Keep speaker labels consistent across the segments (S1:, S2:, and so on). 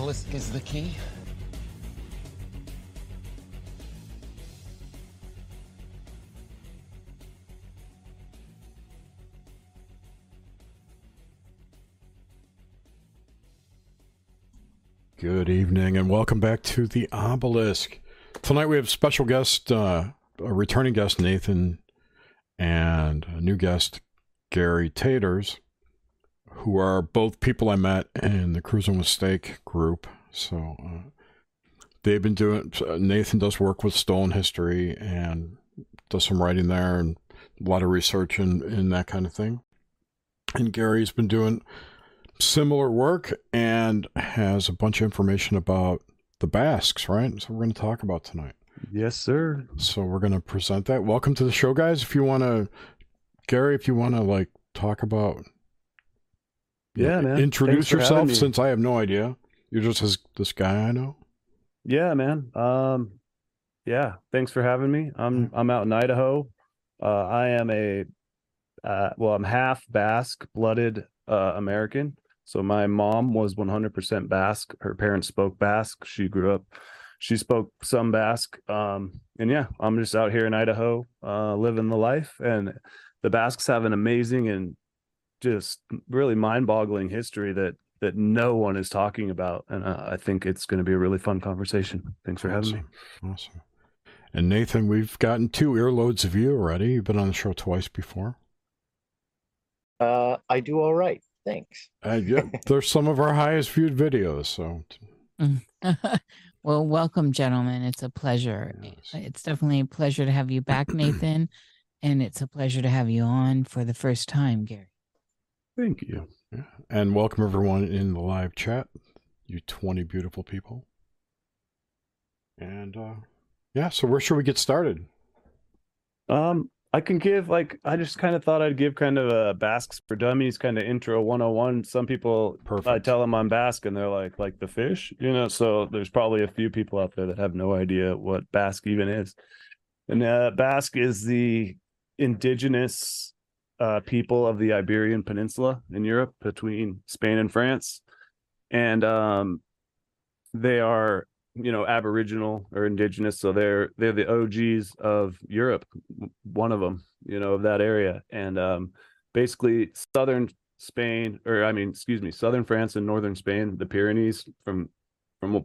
S1: Obelisk is the key.
S2: Good evening and welcome back to the Obelisk. Tonight we have special guest, uh, a returning guest, Nathan, and a new guest, Gary Taters, who are both people I met in the Cruising with Steak group. So uh, they've been doing, uh, Nathan does work with Stolen History and does some writing there and a lot of research and, and that kind of thing. And Gary's been doing similar work and has a bunch of information about the Basques, right? So we're going to talk about tonight.
S3: Yes, sir.
S2: So we're going to present that. Welcome to the show, guys. If you want to, Gary, if you want to like talk about,
S3: yeah, man.
S2: introduce yourself since I have no idea. You're just this, this guy I know.
S3: Yeah, man. Um, yeah. Thanks for having me. I'm I'm out in Idaho. Uh, I am a uh, well, I'm half Basque blooded uh, American. So my mom was 100% Basque. Her parents spoke Basque. She grew up, she spoke some Basque. Um, and yeah, I'm just out here in Idaho, uh, living the life. And the Basques have an amazing and just really mind-boggling history that that no one is talking about. And uh, I think it's going to be a really fun conversation. Thanks for
S2: awesome.
S3: having
S2: me. Awesome. And Nathan, we've gotten two earloads of you already. You've been on the show twice before.
S4: Uh, I do all right. Thanks.
S2: Uh, yeah, they're some of our highest viewed videos. So,
S5: well, welcome, gentlemen. It's a pleasure. Yes. It's definitely a pleasure to have you back, Nathan, and it's a pleasure to have you on for the first time, Gary.
S3: Thank you.
S2: Yeah. And welcome everyone in the live chat. You twenty beautiful people. And uh, yeah, so where should we get started?
S3: Um, I can give like I just kind of thought I'd give kind of a Basques for Dummies kind of intro 101. Some people Perfect. I tell them I'm Basque and they're like like the fish, you know. So there's probably a few people out there that have no idea what Basque even is. And uh, Basque is the indigenous uh, people of the Iberian Peninsula in Europe between Spain and France, and um, they are you know aboriginal or indigenous so they're they're the og's of europe one of them you know of that area. And um basically southern spain or i mean excuse me southern france and northern spain the pyrenees from from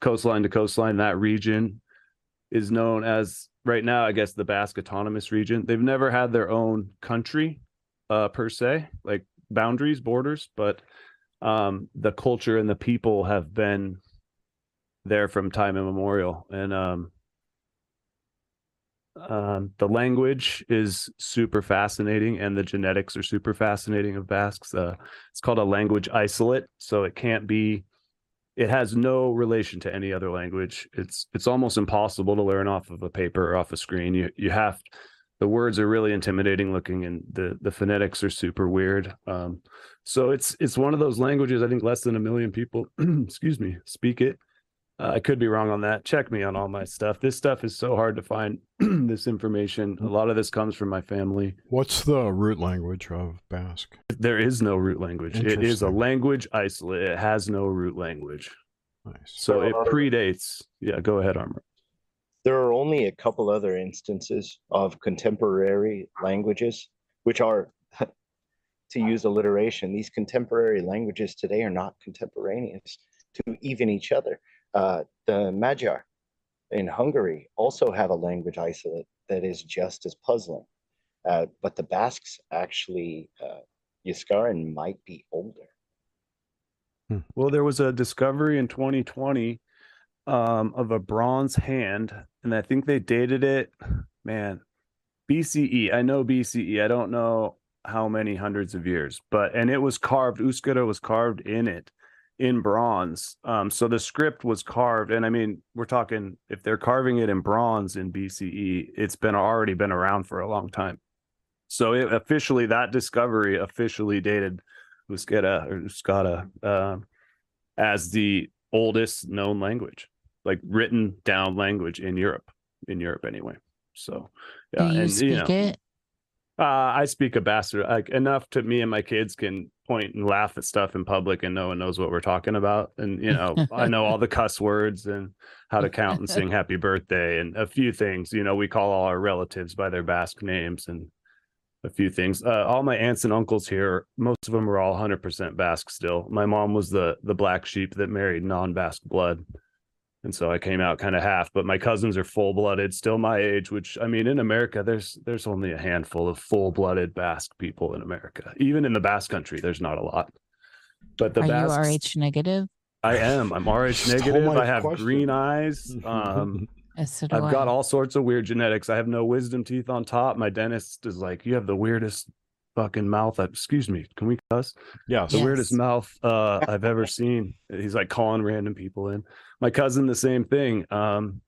S3: coastline to coastline that region is known as right now i guess the basque autonomous region they've never had their own country uh per se like boundaries borders but um the culture and the people have been there from time immemorial. And um, um, the language is super fascinating and the genetics are super fascinating of basques. Uh, it's called a language isolate so it can't be it has no relation to any other language. It's it's almost impossible to learn off of a paper or off a screen. You you have the words are really intimidating looking and the the phonetics are super weird. Um, so it's it's one of those languages i think less than a million people excuse me speak it uh, I could be wrong on that. Check me on all my stuff. This stuff is so hard to find. this information. A lot of this comes from my family.
S2: What's the root language of Basque?
S3: There is no root language. It is a language isolate. It has no root language. Nice. So it predates. Yeah, go ahead, Armor.
S4: There are only a couple other instances of contemporary languages, which are, to use alliteration, these contemporary languages today are not contemporaneous to even each other. Uh, the Magyar in Hungary also have a language isolate that is just as puzzling. Uh, but the Basques actually, uh, might be older.
S3: Hmm. Well, there was a discovery in 2020 um, of a bronze hand, and I think they dated it, man, BCE. I know BCE. I don't know how many hundreds of years, but and it was carved. Euskara was carved in it in bronze. Um, so the script was carved, and I mean, we're talking if they're carving it in bronze in BCE, it's been already been around for a long time. So it officially that discovery officially dated Euskara or Euskara uh, as the oldest known language, like written down language in Europe, in Europe anyway. So
S5: yeah, Do you and speak you know, it?
S3: Uh, I speak a bastard like enough to me and my kids can point and laugh at stuff in public and no one knows what we're talking about. And you know, I know all the cuss words and how to count and sing happy birthday and a few things. You know, we call all our relatives by their Basque names and a few things. Uh, all my aunts and uncles here, most of them are all 100% Basque still. My mom was the the black sheep that married non-Basque blood and so I came out kind of half. But my cousins are full blooded, still my age. Which I mean, in America, there's there's only a handful of full blooded Basque people in America. Even in the Basque country, there's not a lot. But the
S5: Are
S3: Basques,
S5: you Rh negative?
S3: I am. I'm Rh negative. I have
S2: question.
S3: green eyes. Um,
S5: so
S3: I've got all sorts of weird genetics. I have no wisdom teeth on top. My dentist is like, "You have the weirdest fucking mouth." I, excuse me. Can we cuss?
S2: Yes.
S3: the weirdest mouth uh, I've ever seen. He's like calling random people in. My cousin, the same thing. Um,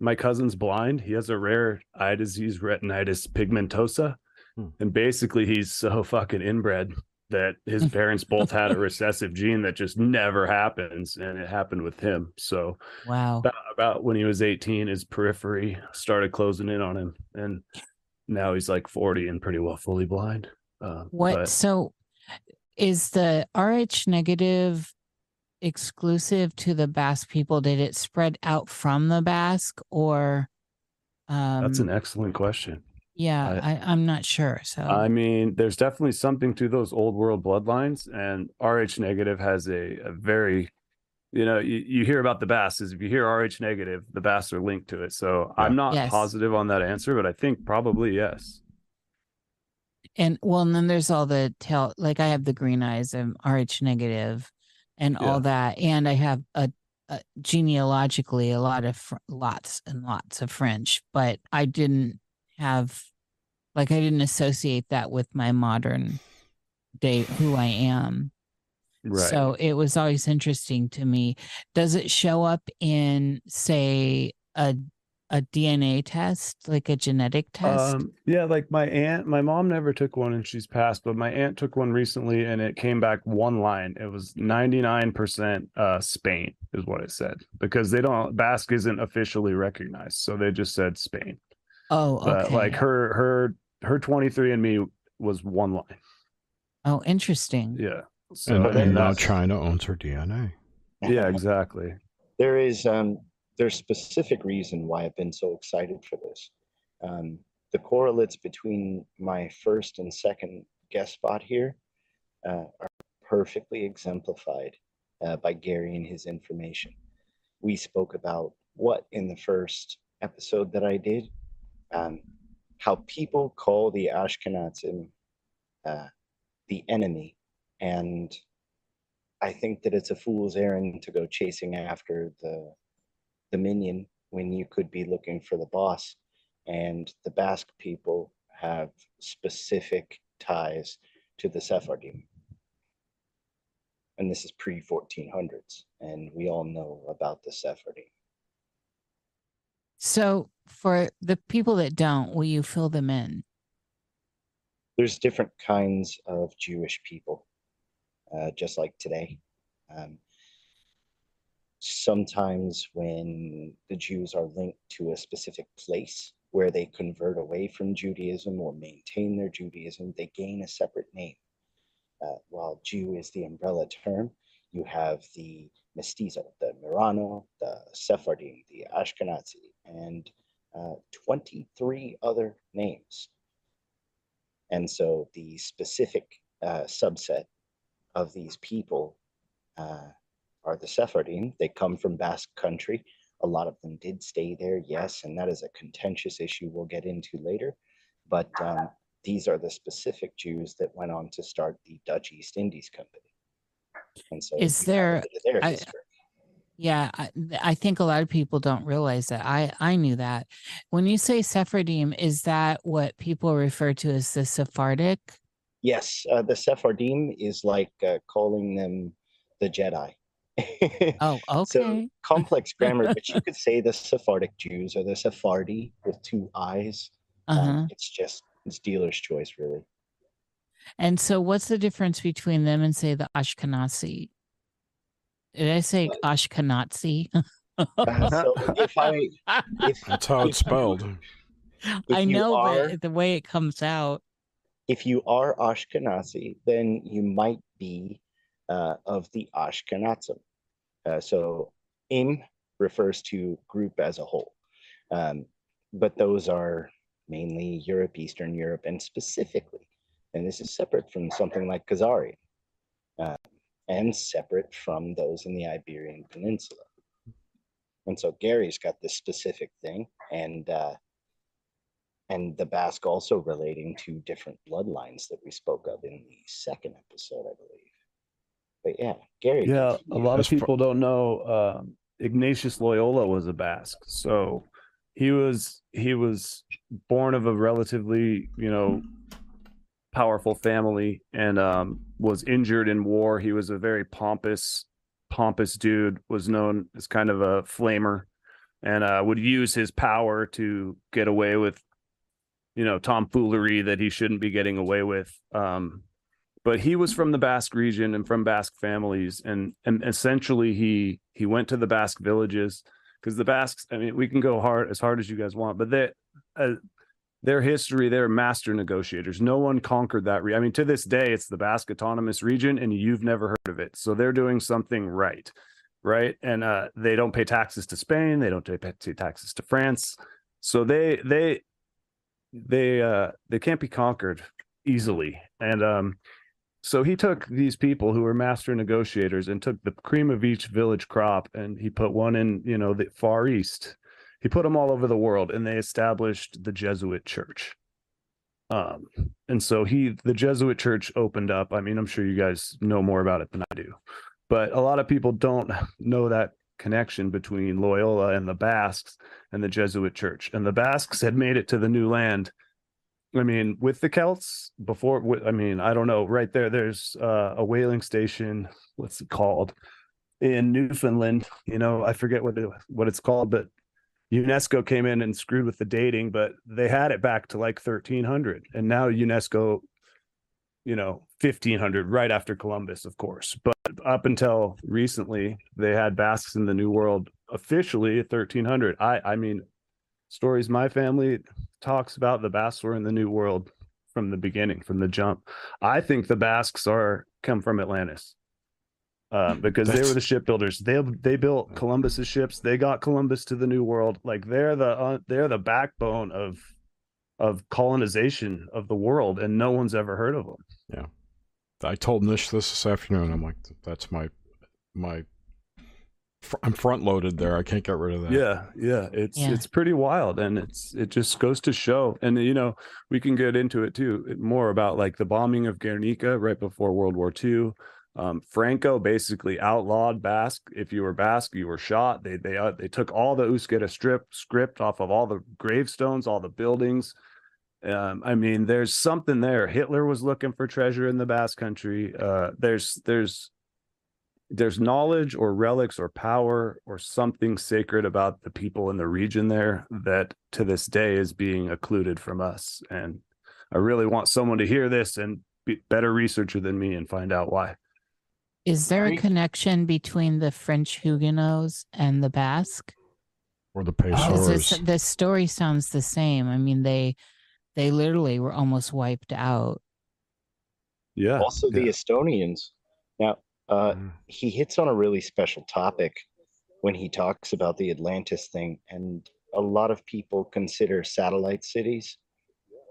S3: my cousin's blind. He has a rare eye disease, retinitis pigmentosa,
S2: Hmm.
S3: and basically he's so fucking inbred that his parents both had a recessive gene that just never happens, and it happened with him. So
S5: Wow.
S3: about, about when he was 18, his periphery started closing in on him, and now he's like 40 and pretty well fully blind. Uh,
S5: What?
S3: but-
S5: So, is the Rh negative exclusive to the Basque people? Did it spread out from the Basque, or? Um,
S3: that's an excellent question.
S5: yeah.
S3: I-
S5: I'm not sure. So,
S3: I mean, there's definitely something to those old world bloodlines, and Rh negative has a, a very, you know, you, you hear about the Basques. Is if you hear Rh negative, the Basques are linked to it. So I'm not
S5: Yes.
S3: positive on that answer, but I think probably yes.
S5: And well, and then there's all the tail. Like I have the green eyes. I'm Rh negative, and
S3: Yeah.
S5: all that, and I have a, a genealogically a lot of fr- lots and lots of French, but I didn't have, like, I didn't associate that with my modern day who I am.
S3: Right.
S5: So it was always interesting to me. Does it show up in, say, a a DNA test, like a genetic test?
S3: Um, yeah, like my aunt, my mom never took one and she's passed, but my aunt took one recently and it came back one line. It was 99% uh Spain is what it said because they don't Basque isn't officially recognized. So they just said Spain.
S5: oh, okay.
S3: But like her her her 23 and me was one line.
S5: oh, interesting.
S3: Yeah. So
S2: And, and now
S3: that's-
S2: China owns her DNA.
S3: Yeah, exactly.
S4: there is um there's specific reason why I've been so excited for this. Um, the correlates between my first and second guest spot here uh, are perfectly exemplified uh, by Gary and his information. We spoke about what in the first episode that I did, um, how people call the Ashkenazim uh, the enemy, and I think that it's a fool's errand to go chasing after the the minion when you could be looking for the boss. And the Basque people have specific ties to the Sephardim. And this is pre 1400s, and we all know about the Sephardim.
S5: So for the people that don't, will you fill them in?
S4: There's different kinds of Jewish people, uh, just like today. Um, sometimes when the Jews are linked to a specific place where they convert away from Judaism or maintain their Judaism, they gain a separate name. Uh, while Jew is the umbrella term, you have the Mestizo, the Marrano, the Sephardim, the Ashkenazi, and uh, 23 other names. And so the specific uh, subset of these people uh, are the Sephardim. They come from Basque country. A lot of them did stay there, yes, and that is a contentious issue we'll get into later. But um, these are the specific Jews that went on to start the Dutch East Indies Company. And so
S5: Is there- I-
S4: history.
S5: Yeah, I, I think a lot of people don't realize that. I I knew that. When you say Sephardim, is that what people refer to as the Sephardic?
S4: Yes, uh, the Sephardim is like uh, calling them the Jedi.
S5: Oh, okay.
S4: So complex grammar, but you could say the Sephardic Jews or the Sephardi with two eyes. Um,
S5: Uh-huh.
S4: it's just it's dealer's choice, really.
S5: And so what's the difference between them and say the Ashkenazi? Did I say Ashkenazi?
S4: Uh, so if I if,
S2: That's how it's spelled.
S5: I know,
S4: are-
S5: but the way it comes out.
S4: if you are Ashkenazi, then you might be uh, of the Ashkenazim. Uh, so in refers to group as a whole. Um, but those are mainly Europe, Eastern Europe, and specifically, and this is separate from something like Khazarian, uh, and separate from those in the Iberian Peninsula. And so Gary's got this specific thing, and uh, and the Basque also relating to different bloodlines that we spoke of in the second episode, I believe. But yeah, Gary.
S3: Yeah, a lot of
S2: As far-
S3: people don't know um, Ignatius Loyola was a Basque. So he was he was born of a relatively, you know, powerful family and um, was injured in war. He was a very pompous pompous dude, was known as kind of a flamer and uh, would use his power to get away with you know tomfoolery that he shouldn't be getting away with. Um, but he was from the Basque region and from Basque families, and and essentially he he went to the Basque villages because the Basques. I mean, we can go hard as hard as you guys want, but they. Uh, their history, they're master negotiators. No one conquered that. Re- I mean, to this day, it's the Basque Autonomous Region, and you've never heard of it. So they're doing something right, right? And uh, they don't pay taxes to Spain. They don't pay taxes to France. So they they they uh they can't be conquered easily and um so he took these people who were master negotiators and took the cream of each village crop and he put one in you know the far east. He put them all over the world and they established the jesuit church. Um and so he the jesuit church opened up. I mean i'm sure you guys know more about it than i do. But a lot of people don't know that connection between loyola and the basques and the jesuit church. And the basques had made it to the new land I mean, with the Celts before, wi- I mean, I don't know. Right there, there's uh, a whaling station. What's it called in Newfoundland? You know, I forget what it, what it's called, but UNESCO came in and screwed with the dating, but they had it back to like 1300, and now UNESCO, you know, 1500, right after Columbus, of course. But up until recently, they had Basques in the New World officially 1300. I, I mean, stories my family talks about the Basques were in the New World from the beginning, from the jump. I think the Basques are come from Atlantis. Uh, because they were the shipbuilders. They they built Columbus's ships. They got Columbus to the New World. Like they're the uh, they're the backbone of of colonization of the world, and no one's ever heard of them.
S2: Yeah, I told Nish this this afternoon. I'm like, that's my my. Fr- I'm front loaded there. I can't get rid of that.
S3: Yeah, yeah, it's
S5: Yeah.
S3: it's pretty wild, and it's it just goes to show. And you know, we can get into it too, more about like the bombing of Guernica right before World War II. Um, Franco basically outlawed Basque. If you were Basque, you were shot. They they uh, they took all the Euskera strip script off of all the gravestones, all the buildings. Um, I mean, there's something there. Hitler was looking for treasure in the Basque country. Uh, there's there's there's knowledge or relics or power or something sacred about the people in the region there that to this day is being occluded from us. And I really want someone to hear this and be better researcher than me and find out why.
S5: Is there a connection between the French Huguenots and the Basque?
S2: Or the
S5: Because this, the story sounds the same. I mean, they they literally were almost wiped out.
S3: Yeah.
S4: also the
S3: yeah.
S4: Estonians. Now, uh,
S2: Mm.
S4: he hits on a really special topic when he talks about the Atlantis thing, and a lot of people consider satellite cities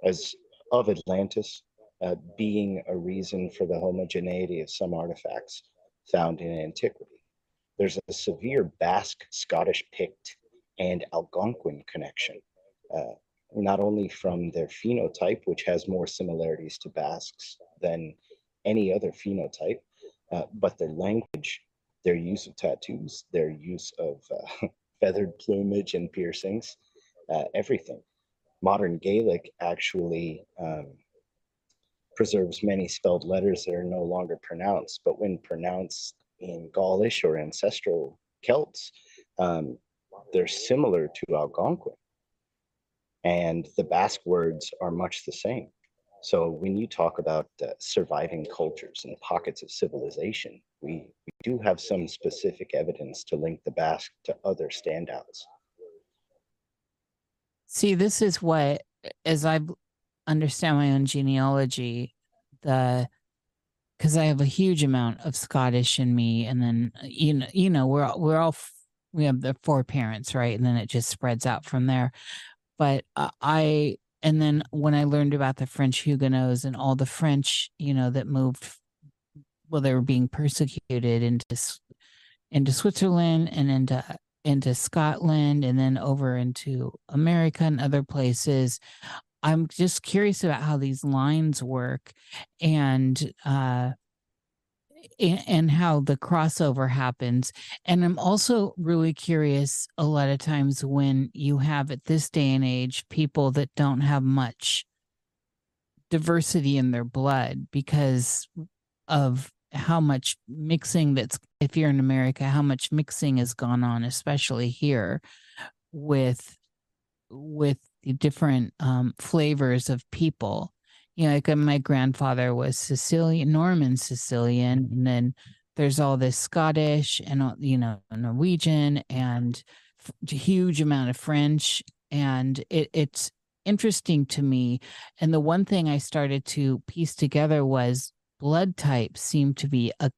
S4: as of Atlantis uh, being a reason for the homogeneity of some artifacts found in antiquity. There's a severe Basque, Scottish Pict, and Algonquin connection, uh, not only from their phenotype, which has more similarities to Basques than any other phenotype, uh, but their language, their use of tattoos, their use of uh, feathered plumage and piercings, uh, everything. Modern Gaelic actually um, preserves many spelled letters that are no longer pronounced, but when pronounced in Gaulish or ancestral Celts, um, they're similar to Algonquin. And the Basque words are much the same. So when you talk about uh, surviving cultures and pockets of civilization, we, we do have some specific evidence to link the Basque to other standouts.
S5: See, this is what, as I've understand my own genealogy, the because I have a huge amount of Scottish in me, and then uh, you know, you know, we're we're all we have the four parents, right, and then it just spreads out from there. But uh, I and then when I learned about the French Huguenots and all the French, you know, that moved, well, they were being persecuted into into Switzerland and into into Scotland and then over into America and other places. I'm just curious about how these lines work and uh and how the crossover happens. And I'm also really curious a lot of times when you have at this day and age people that don't have much diversity in their blood because of how much mixing that's if you're in America, how much mixing has gone on, especially here with with the different um, flavors of people. You know, like uh, my grandfather was Sicilian, Norman Sicilian, and then there's all this Scottish and you know Norwegian and huge amount of French, and it, it's interesting to me. And the one thing I started to piece together was blood type seemed to be a,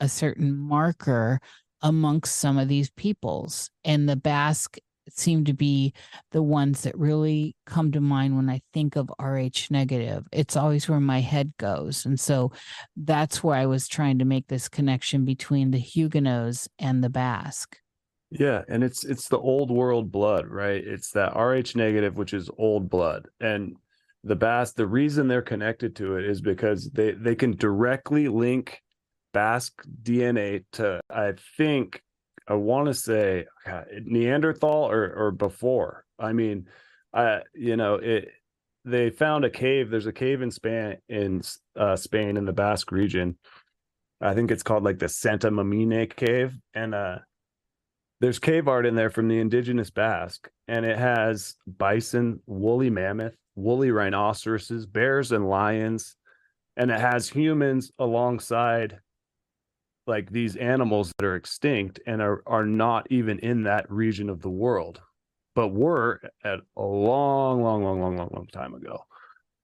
S5: a certain marker amongst some of these peoples. And the Basque seem to be the ones that really come to mind when I think of Rh negative. It's always where my head goes. And so that's where I was trying to make this connection between the Huguenots and the Basque.
S3: Yeah, and it's it's the old world blood, right? It's that Rh negative, which is old blood. And the Basque, the reason they're connected to it is because they they can directly link Basque DNA to I think I want to say God, Neanderthal or or before. I mean, I you know it. They found a cave. There's a cave in Spain in uh, Spain in the Basque region. I think it's called like the Santa Mamina cave, and uh, there's cave art in there from the indigenous Basque, and it has bison, woolly mammoth, woolly rhinoceroses, bears, and lions. And it has humans alongside like these animals that are extinct and are, are not even in that region of the world, but were at a long, long, long, long, long, long time ago.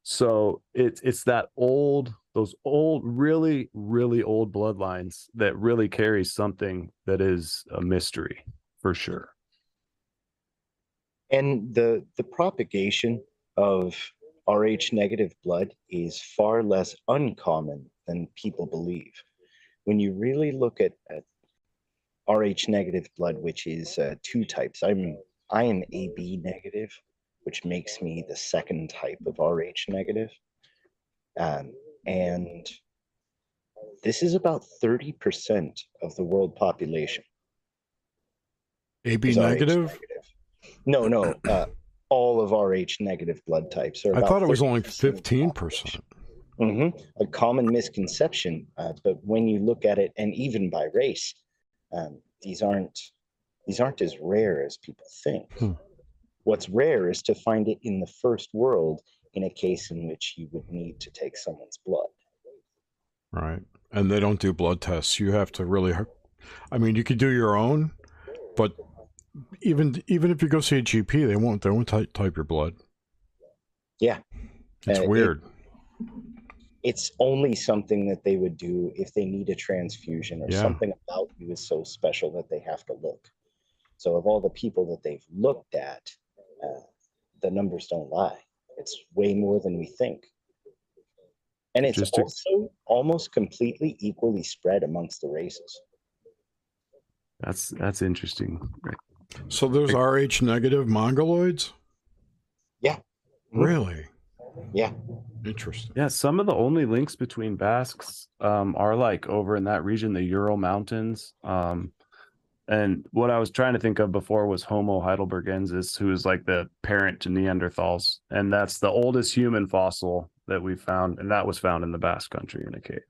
S3: So it's it's that old, those old, really, really old bloodlines that really carry something that is a mystery for sure.
S4: And the the propagation of Rh negative blood is far less uncommon than people believe. When you really look at, at Rh negative blood, which is uh, two types, I'm I am AB negative, which makes me the second type of Rh negative, um, and this is about thirty percent of the world population.
S2: AB negative? negative?
S4: No, no. Uh, all of Rh negative blood types. Are.
S2: I thought it was only 15%.
S4: Mm-hmm. A common misconception, uh, but when you look at it, and even by race, um, these aren't these aren't as rare as people think. Hmm. What's rare is to find it in the first world in a case in which you would need to take someone's blood.
S2: Right, and they don't do blood tests. You have to really. I mean, you could do your own, but even even if you go see a GP, they won't they won't type, type your blood.
S4: Yeah,
S2: it's uh, weird.
S4: It, it's only something that they would do if they need a transfusion or yeah. something about you is so special that they have to look. So of all the people that they've looked at, uh, the numbers don't lie. It's way more than we think. And it's to... also almost completely equally spread amongst the races.
S3: That's that's interesting. Right.
S2: So there's Rh negative mongoloids?
S4: Yeah.
S2: Mm-hmm. Really?
S4: Yeah.
S2: Interesting.
S3: Yeah, some of the only links between Basques um, are like over in that region, the Ural Mountains. Um, and what I was trying to think of before was Homo heidelbergensis, who is like the parent to Neanderthals. And that's the oldest human fossil that we found. And that was found in the Basque country in a cave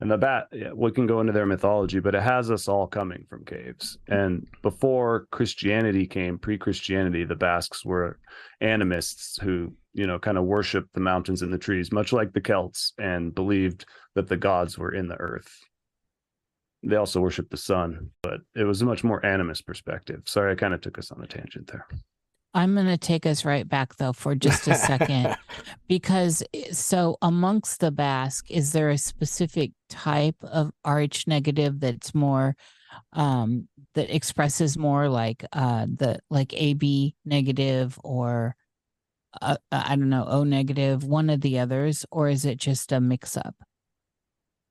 S3: and the bat yeah, we can go into their mythology but it has us all coming from caves and before christianity came pre-christianity the basques were animists who you know kind of worshiped the mountains and the trees much like the celts and believed that the gods were in the earth. They also worshiped the sun but it was a much more animist perspective. Sorry i kind of took us on a tangent there.
S5: I'm going to take us right back though for just a second because eh, so amongst the Basque is there a specific type of RH negative that's more um that expresses more like uh the like AB negative or uh, I don't know O negative one of the others or is it just a mix up?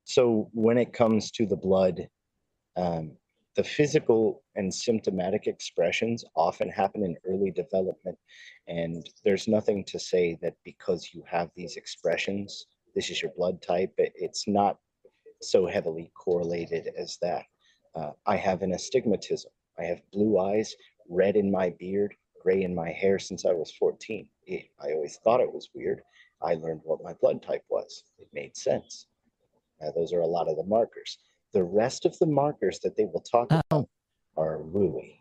S4: So when it comes to the blood um the physical and symptomatic expressions often happen in early development. And there's nothing to say that because you have these expressions, this is your blood type. It's not so heavily correlated as that. Uh, I have an astigmatism. I have blue eyes, red in my beard, gray in my hair since I was 14. It, I always thought it was weird. I learned what my blood type was. It made sense. Uh, those are a lot of the markers. The rest of the markers that they will talk
S5: oh.
S4: about are wooey.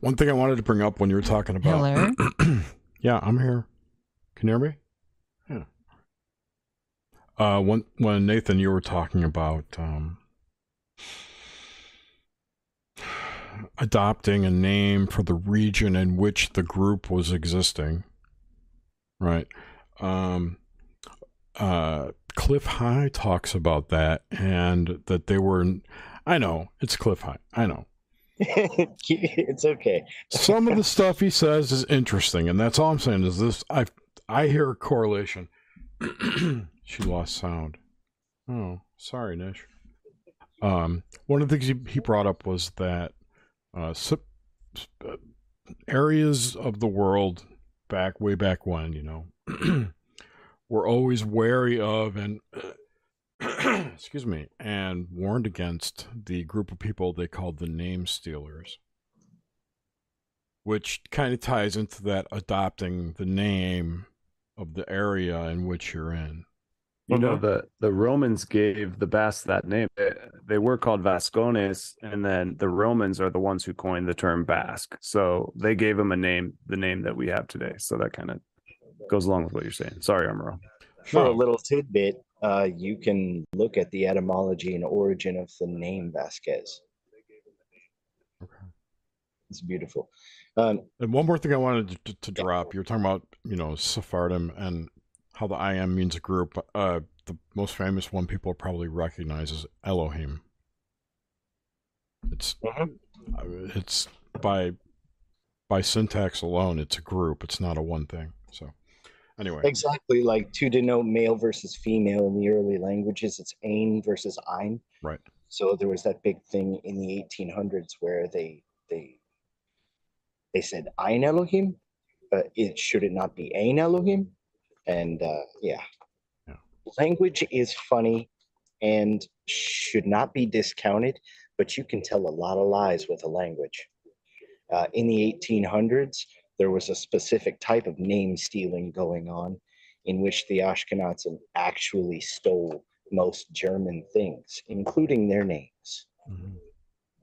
S2: One thing I wanted to bring up when you were talking about. yeah, I'm here. Can you hear me? Yeah. Uh, when when Nathan, you were talking about um, adopting a name for the region in which the group was existing, right? Um, uh, Cliff High talks about that and that they were. I know it's Cliff High. I know.
S4: it's okay.
S2: Some of the stuff he says is interesting, and that's all I'm saying. Is this? I I hear a correlation. she lost sound. Oh, sorry, Nish. Um, one of the things he, he brought up was that uh, uh areas of the world back way back when, you know, were always wary of and excuse me and warned against the group of people they called the name stealers which kind of ties into that adopting the name of the area in which you're in
S3: you know the the romans gave the basque that name they were called vascones and then the romans are the ones who coined the term basque so they gave them a name the name that we have today so that kind of goes along with what you're saying. Sorry, Armoro.
S4: For no. a little tidbit, uh, you can look at the etymology and origin of the name Vasquez. Okay. It's beautiful. Um,
S2: and one more thing I wanted to, to drop. You're talking about, you know, Sephardim and how the I am means a group. Uh, the most famous one people probably recognize is Elohim. It's mm-hmm. it's by by syntax alone, it's a group. It's not a one thing. So Anyway.
S4: Exactly. Like to denote male versus female in the early languages, it's ain versus ein.
S2: Right.
S4: So there was that big thing in the 1800s where they they they said ein Elohim, but it should it not be ein Elohim? And uh, yeah. yeah, language is funny and should not be discounted, but you can tell a lot of lies with a language. Uh, in the 1800s, there was a specific type of name stealing going on in which the Ashkenazim actually stole most German things, including their names. Mm-hmm.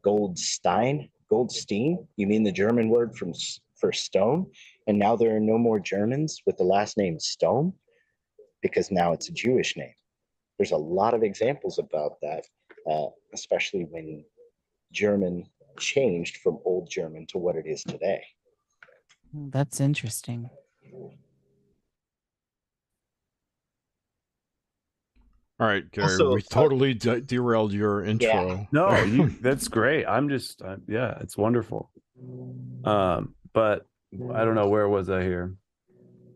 S4: Goldstein, Goldstein, you mean the German word from for stone? And now there are no more Germans with the last name Stone because now it's a Jewish name. There's a lot of examples about that, uh, especially when German changed from Old German to what it is today.
S5: That's interesting.
S2: All right, Gary, also, we totally de- derailed your intro. Yeah.
S3: No, you, that's great. I'm just, uh, yeah, it's wonderful. Um, but I don't know where was I here?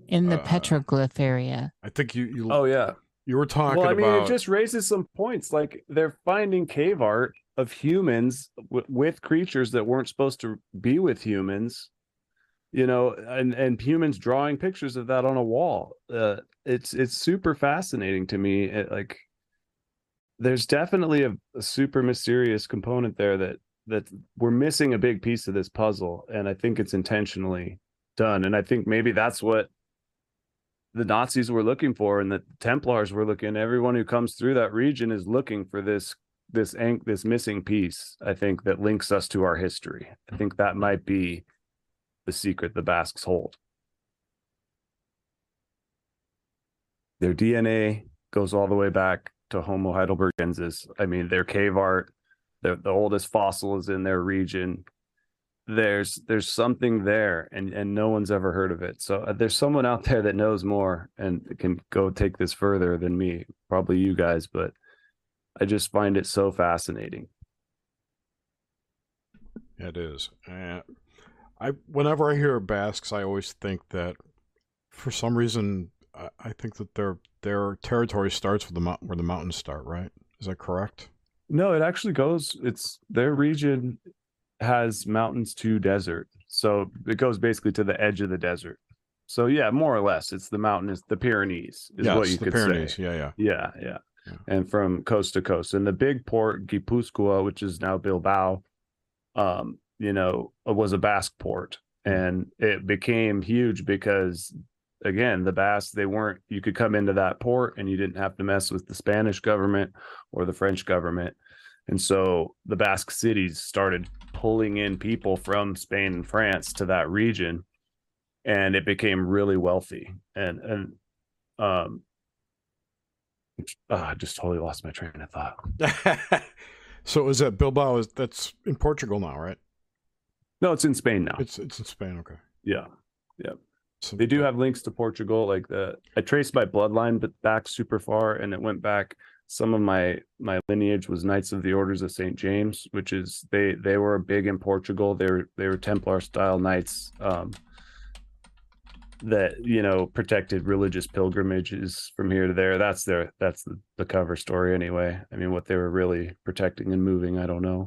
S5: In the uh, petroglyph area.
S2: I think you. you
S3: oh yeah,
S2: you were talking.
S3: Well, I
S2: mean,
S3: about... it just raises some points. Like they're finding cave art of humans w- with creatures that weren't supposed to be with humans you know and and humans drawing pictures of that on a wall uh, it's it's super fascinating to me it, like there's definitely a, a, super mysterious component there that that we're missing a big piece of this puzzle and i think it's intentionally done and i think maybe that's what the nazis were looking for and the templars were looking everyone who comes through that region is looking for this this this missing piece i think that links us to our history i think that might be the secret the Basques hold. Their DNA goes all the way back to Homo heidelbergensis. I mean, their cave art, the the oldest fossil is in their region. There's there's something there and and no one's ever heard of it. So uh, there's someone out there that knows more and can go take this further than me probably you guys but i just find it so fascinating.
S2: It is. I whenever i hear basques i always think that for some reason I, I think that their their territory starts with the where the mountains start right? Is that correct
S3: no it actually goes it's their region has mountains to desert. So it goes basically to the edge of the desert. So yeah, more or less, it's the mountain is the Pyrenees is what you could
S2: Pyrenees.
S3: say.
S2: Yeah, yeah,
S3: yeah, yeah, yeah, and from coast to coast. And the big port, Gipuzkoa, which is now Bilbao, um, you know, was a Basque port, and it became huge because again the basques they weren't you could come into that port and you didn't have to mess with the spanish government or the french government and so the basque cities started pulling in people from Spain and France to that region, and it became really wealthy. And and um, oh, I just totally lost my train of thought.
S2: so is that Bilbao? Is that's in Portugal now, right?
S3: No, it's in Spain now.
S2: It's it's in Spain. Okay.
S3: Yeah, yeah. So they do have links to Portugal. Like the I traced my bloodline, back super far, and it went back some of my my lineage was Knights of the Orders of St. James, which is they they were big in Portugal. They were they were Templar style knights um, that you know protected religious pilgrimages from here to there. That's their that's the, the cover story anyway. I mean, what they were really protecting and moving, I don't know,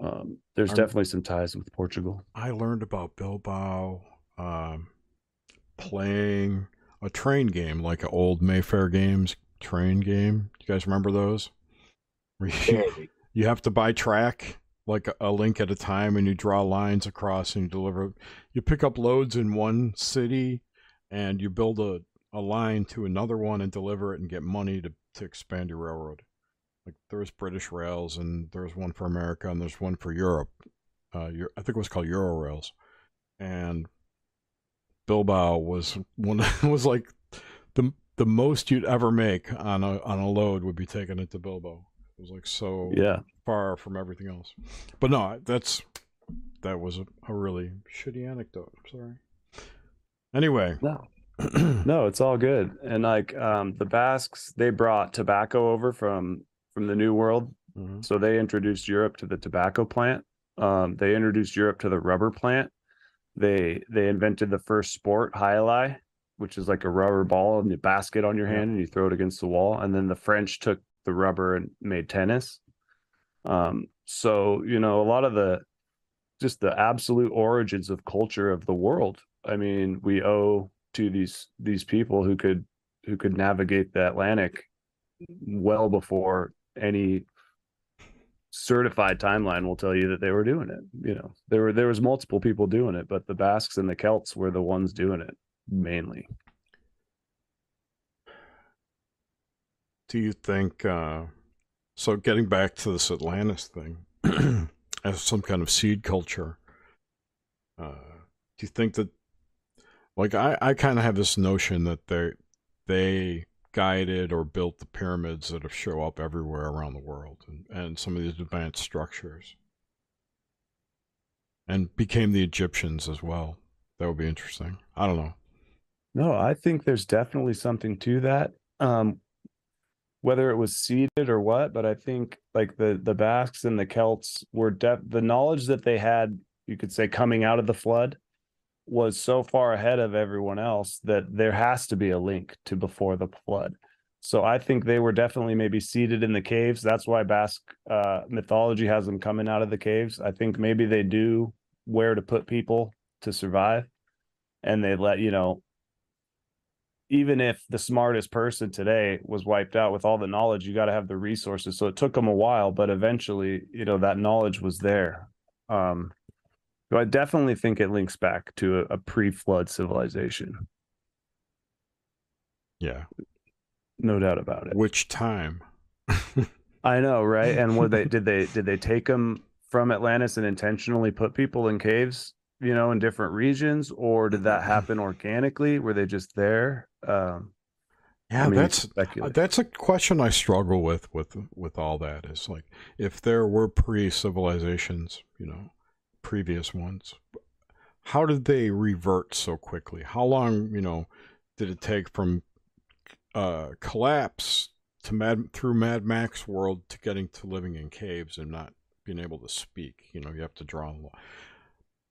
S3: um, there's I'm, definitely some ties with Portugal.
S2: I learned about Bilbao um, playing a train game, like an old Mayfair games train game. You guys remember those? You, you have to buy track like a link at a time and you draw lines across and you deliver you pick up loads in one city and you build a, a line to another one and deliver it and get money to, to expand your railroad like there's british rails and there's one for america and there's one for europe uh, i think it was called euro rails and Bilbao was one was like the the most you'd ever make on a on a load would be taken into Bilbao. It was like so
S3: yeah
S2: far from everything else. But no, that's that was a, a really shitty anecdote. I'm sorry. Anyway.
S3: No. no, it's all good. And like um the Basques, they brought tobacco over from from the New World. Mm-hmm. So they introduced Europe to the tobacco plant. Um, they introduced Europe to the rubber plant they they invented the first sport, jai which is like a rubber ball and you basket on your hand and you throw it against the wall. And then the French took the rubber and made tennis. Um, so you know, a lot of the just the absolute origins of culture of the world. I mean, we owe to these these people who could who could navigate the Atlantic well before any certified timeline will tell you that they were doing it. You know, there were there was multiple people doing it, but the Basques and the Celts were the ones doing it mainly.
S2: Do you think uh so getting back to this Atlantis thing as some kind of seed culture, uh do you think that like I, I kind of have this notion that they they guided or built the pyramids that have show up everywhere around the world and, and some of these advanced structures and became the Egyptians as well. That would be interesting. I don't know.
S3: No, I think there's definitely something to that. Um, whether it was seeded or what, but I think like the the Basques and the Celts were def- the knowledge that they had, you could say, coming out of the flood was so far ahead of everyone else that there has to be a link to before the flood. So I think they were definitely maybe seated in the caves. That's why Basque uh, mythology has them coming out of the caves. I think maybe they do where to put people to survive, and they let you know. Even if the smartest person today was wiped out with all the knowledge, you got to have the resources. So it took them a while, but eventually, you know, that knowledge was there. Um, so I definitely think it links back to a, a pre-flood civilization.
S2: Yeah.
S3: No doubt about it.
S2: Which time?
S3: I know, right? And what they did they did they take them from Atlantis and intentionally put people in caves, you know, in different regions, or did that happen organically? Were they just there? Um,
S2: Yeah,
S3: I mean,
S2: that's that's a question I struggle with with with all that. Is like if there were pre civilizations, you know, previous ones, how did they revert so quickly? How long, you know, did it take from uh, collapse to Mad through Mad Max world to getting to living in caves and not being able to speak? You know, you have to draw a line.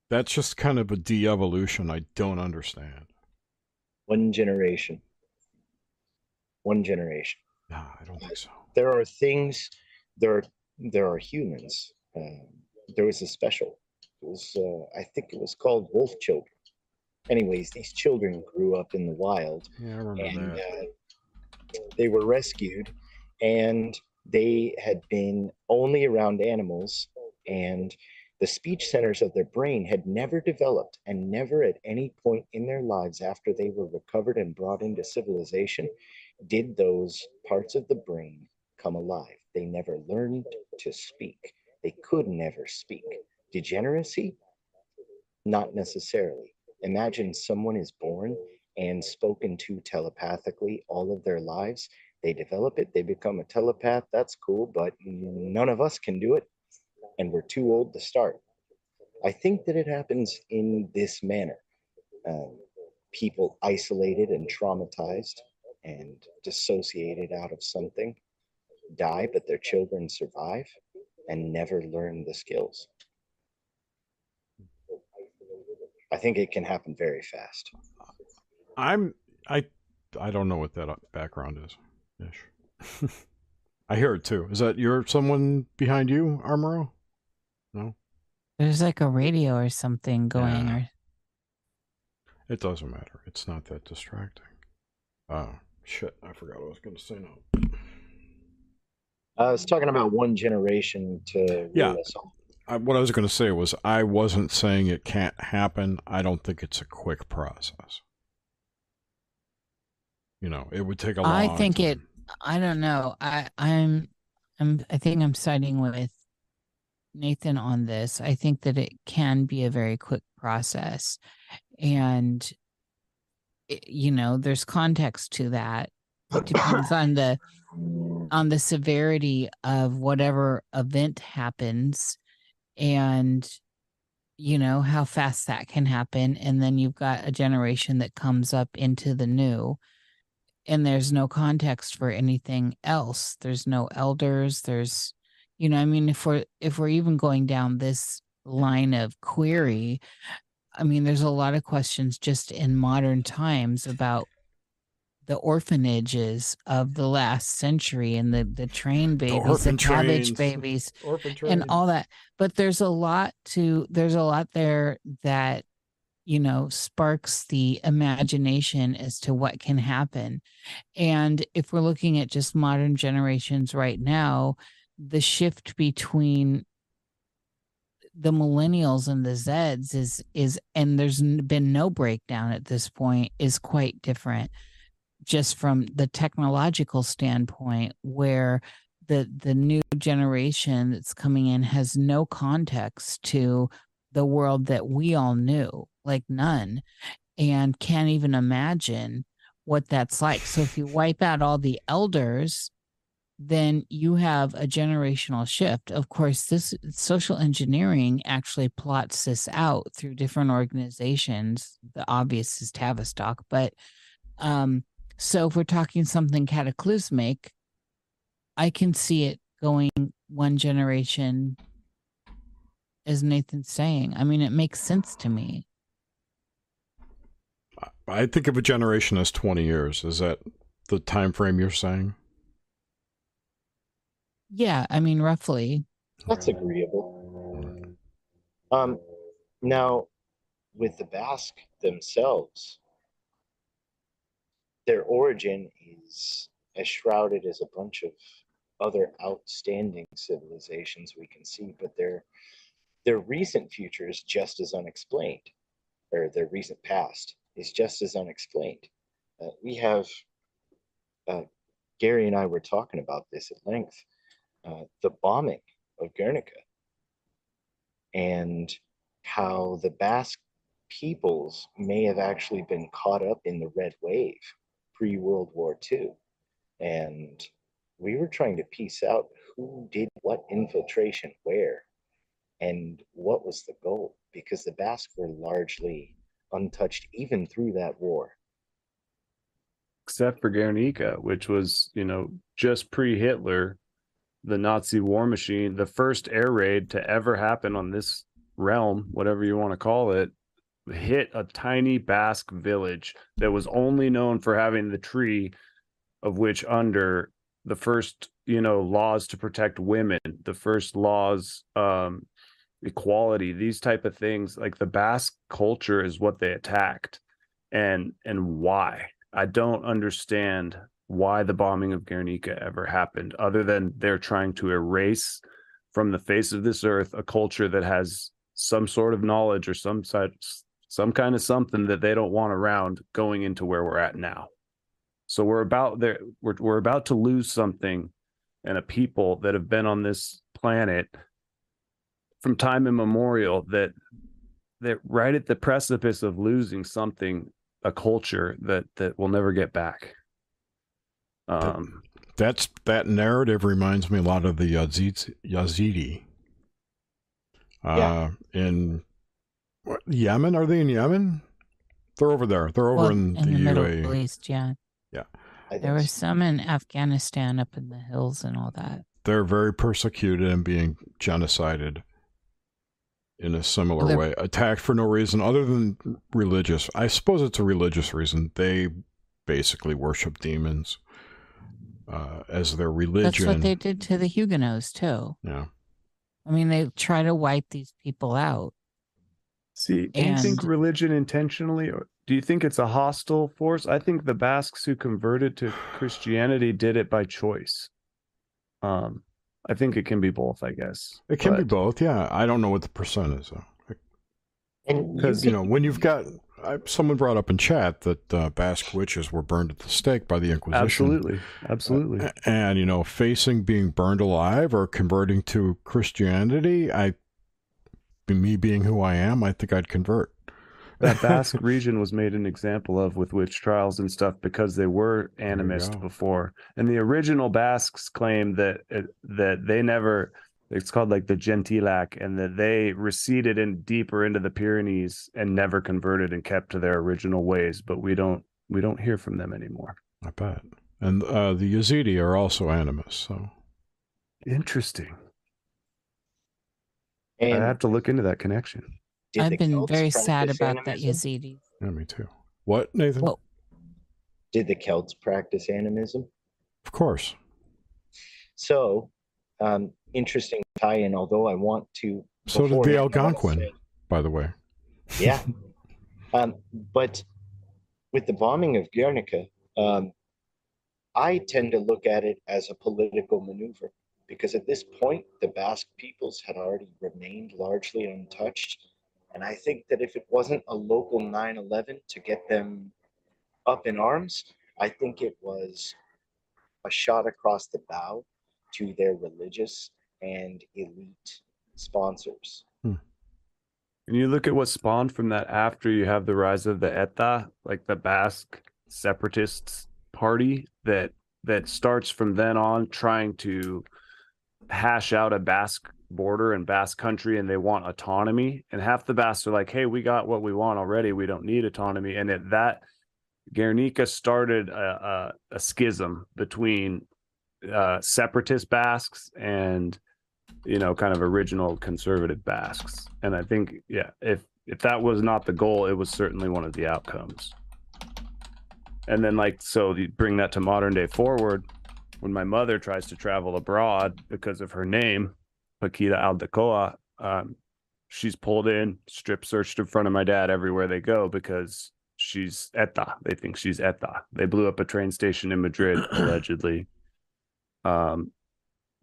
S2: That's just kind of a de-evolution I don't understand.
S4: One generation. One generation.
S2: Nah, I don't think so.
S4: There are things. There are there are humans. Um, there was a special. Was uh, I think it was called Wolf Children. Anyways, these children grew up in the wild
S2: Yeah, I remember
S4: and
S2: that.
S4: uh, they were rescued and they had been only around animals and the speech centers of their brain had never developed and never at any point in their lives after they were recovered and brought into civilization did those parts of the brain come alive they never learned to speak they could never speak degeneracy not necessarily imagine someone is born and spoken to telepathically all of their lives. They develop it, they become a telepath. That's cool, but none of us can do it, and we're too old to start. I think that it happens in this manner um, people isolated and traumatized and dissociated out of something die, but their children survive and never learn the skills. I think it can happen very fast.
S2: I'm I I don't know what that uh, background is. Ish. I hear it too. Is that your someone behind you, Armoro? No,
S5: There's like a radio or something going,
S2: Yeah.
S5: or
S2: it doesn't matter. It's not that distracting. Oh shit! I forgot what I was going to say now.
S4: I was talking about one generation to rule
S2: Yeah. I, what I was going to say was I wasn't saying it can't happen. I don't think it's a quick process. You know, it would take a long.
S5: I think it- I don't know. I I'm I'm I think I'm siding with Nathan on this. I think that it can be a very quick process, and it- you know, there's context to that. It depends on the on the severity of whatever event happens and you know how fast that can happen and then you've got a generation that comes up into the new and there's no context for anything else. There's no elders there's you know i mean if we're if we're even going down this line of query i mean there's a lot of questions just in modern times about the orphanages of the last century and the the train babies the,
S2: orphan
S5: cabbage
S2: trains.
S5: babies and all that. But there's a lot to there's a lot there that you know sparks the imagination as to what can happen. And if we're looking at just modern generations right now the shift between the millennials and the zeds is is and there's been no breakdown at this point is quite different just from the technological standpoint where the the new generation that's coming in has no context to the world that we all knew like none and can't even imagine what that's like. So if you wipe out all the elders then you have a generational shift. Of course this social engineering actually plots this out through different organizations. The obvious is tavistock but um so if we're talking something cataclysmic I can see it going one generation, as Nathan's saying. I mean, it makes sense to me.
S2: I think of a generation as 20 years. Is that the time frame you're saying?
S5: Yeah, I mean, roughly.
S4: That's agreeable. Um, now, with the Basque themselves, their origin is as shrouded as a bunch of other outstanding civilizations we can see, but their their recent future is just as unexplained, or their recent past is just as unexplained. Uh, we have uh, Gary and I were talking about this at length. Uh, the bombing of Guernica and how the Basque peoples may have actually been caught up in the red wave pre World War II. And we were trying to piece out who did what infiltration where and what was the goal because the Basque were largely untouched even through that war.
S3: Except for Guernica, which was, you know, just pre Hitler, the Nazi war machine, the first air raid to ever happen on this realm, whatever you want to call it, hit a tiny Basque village that was only known for having the tree of which under the first, you know, laws to protect women, the first laws um equality, these type of things, like the Basque culture is what they attacked and and why. I don't understand why the bombing of Guernica ever happened other than they're trying to erase from the face of this earth a culture that has some sort of knowledge or some side some kind of something that they don't want around going into where we're at now. So we're about there we're we're about to lose something and a people that have been on this planet from time immemorial that that right at the precipice of losing something a culture that that will never get back
S2: um that's that narrative reminds me a lot of the Yazid, yazidi uh yeah. in what, Yemen? Are they in Yemen? They're over there. They're over
S5: well,
S2: in,
S5: in
S2: the,
S5: the
S2: UAE.
S5: Middle East. Yeah.
S2: Yeah.
S5: There were some in Afghanistan up in the hills and all that.
S2: They're very persecuted and being genocided in a similar well, way, attacked for no reason other than religious. I suppose it's a religious reason. They basically worship demons uh, as their religion. That's
S5: what they did to the Huguenots too.
S2: Yeah.
S5: I mean, they try to wipe these people out.
S3: See, do you think religion intentionally, or do you think it's a hostile force? I think the Basques who converted to Christianity did it by choice. Um, I think it can be both. I guess
S2: it can but... be both. Yeah, I don't know what the percent is though. Because you, you know when you've got I, someone brought up in chat that uh, Basque witches were burned at the stake by the Inquisition.
S3: Absolutely, absolutely.
S2: Uh, and you know, facing being burned alive or converting to Christianity, I me being who I am, I think I'd convert.
S3: that Basque region was made an example of with witch trials and stuff because they were animist before. And the original Basques claim that that they never it's called like the Jentilak and that they receded in deeper into the Pyrenees and never converted and kept to their original ways, but we don't we don't hear from them anymore.
S2: I bet. And uh, the Yazidi are also animists, so
S3: interesting. And I have to look into that connection.
S5: I've been Celts very sad about animism? that Yazidi.
S2: Yeah, me too. What, Nathan? Well,
S4: did the Celts practice animism?
S2: Of course.
S4: So, um, interesting tie-in. Although I want to.
S2: So did the Algonquin, say, by the way.
S4: Yeah, um, but with the bombing of Guernica, um, I tend to look at it as a political maneuver because at this point, the Basque peoples had already remained largely untouched. And I think that if it wasn't a local 9 11 to get them up in arms, I think it was a shot across the bow to their religious and elite sponsors.
S3: Hmm. And you look at what spawned from that after you have the rise of the ETA, like the Basque separatists party that that starts from then on trying to hash out a Basque border and Basque country and they want autonomy. And half the Basques are like, hey, we got what we want already. We don't need autonomy. And at that Guernica started a, a, a schism between uh, separatist Basques and, you know, kind of original conservative Basques. And I think, yeah, if, if that was not the goal, it was certainly one of the outcomes. And then, like, so you bring that to modern day forward when my mother tries to travel abroad because of her name, Paquita Aldecoa, um, she's pulled in, strip searched in front of my dad everywhere they go because she's ETA. They think she's ETA. They blew up a train station in Madrid, allegedly. Um,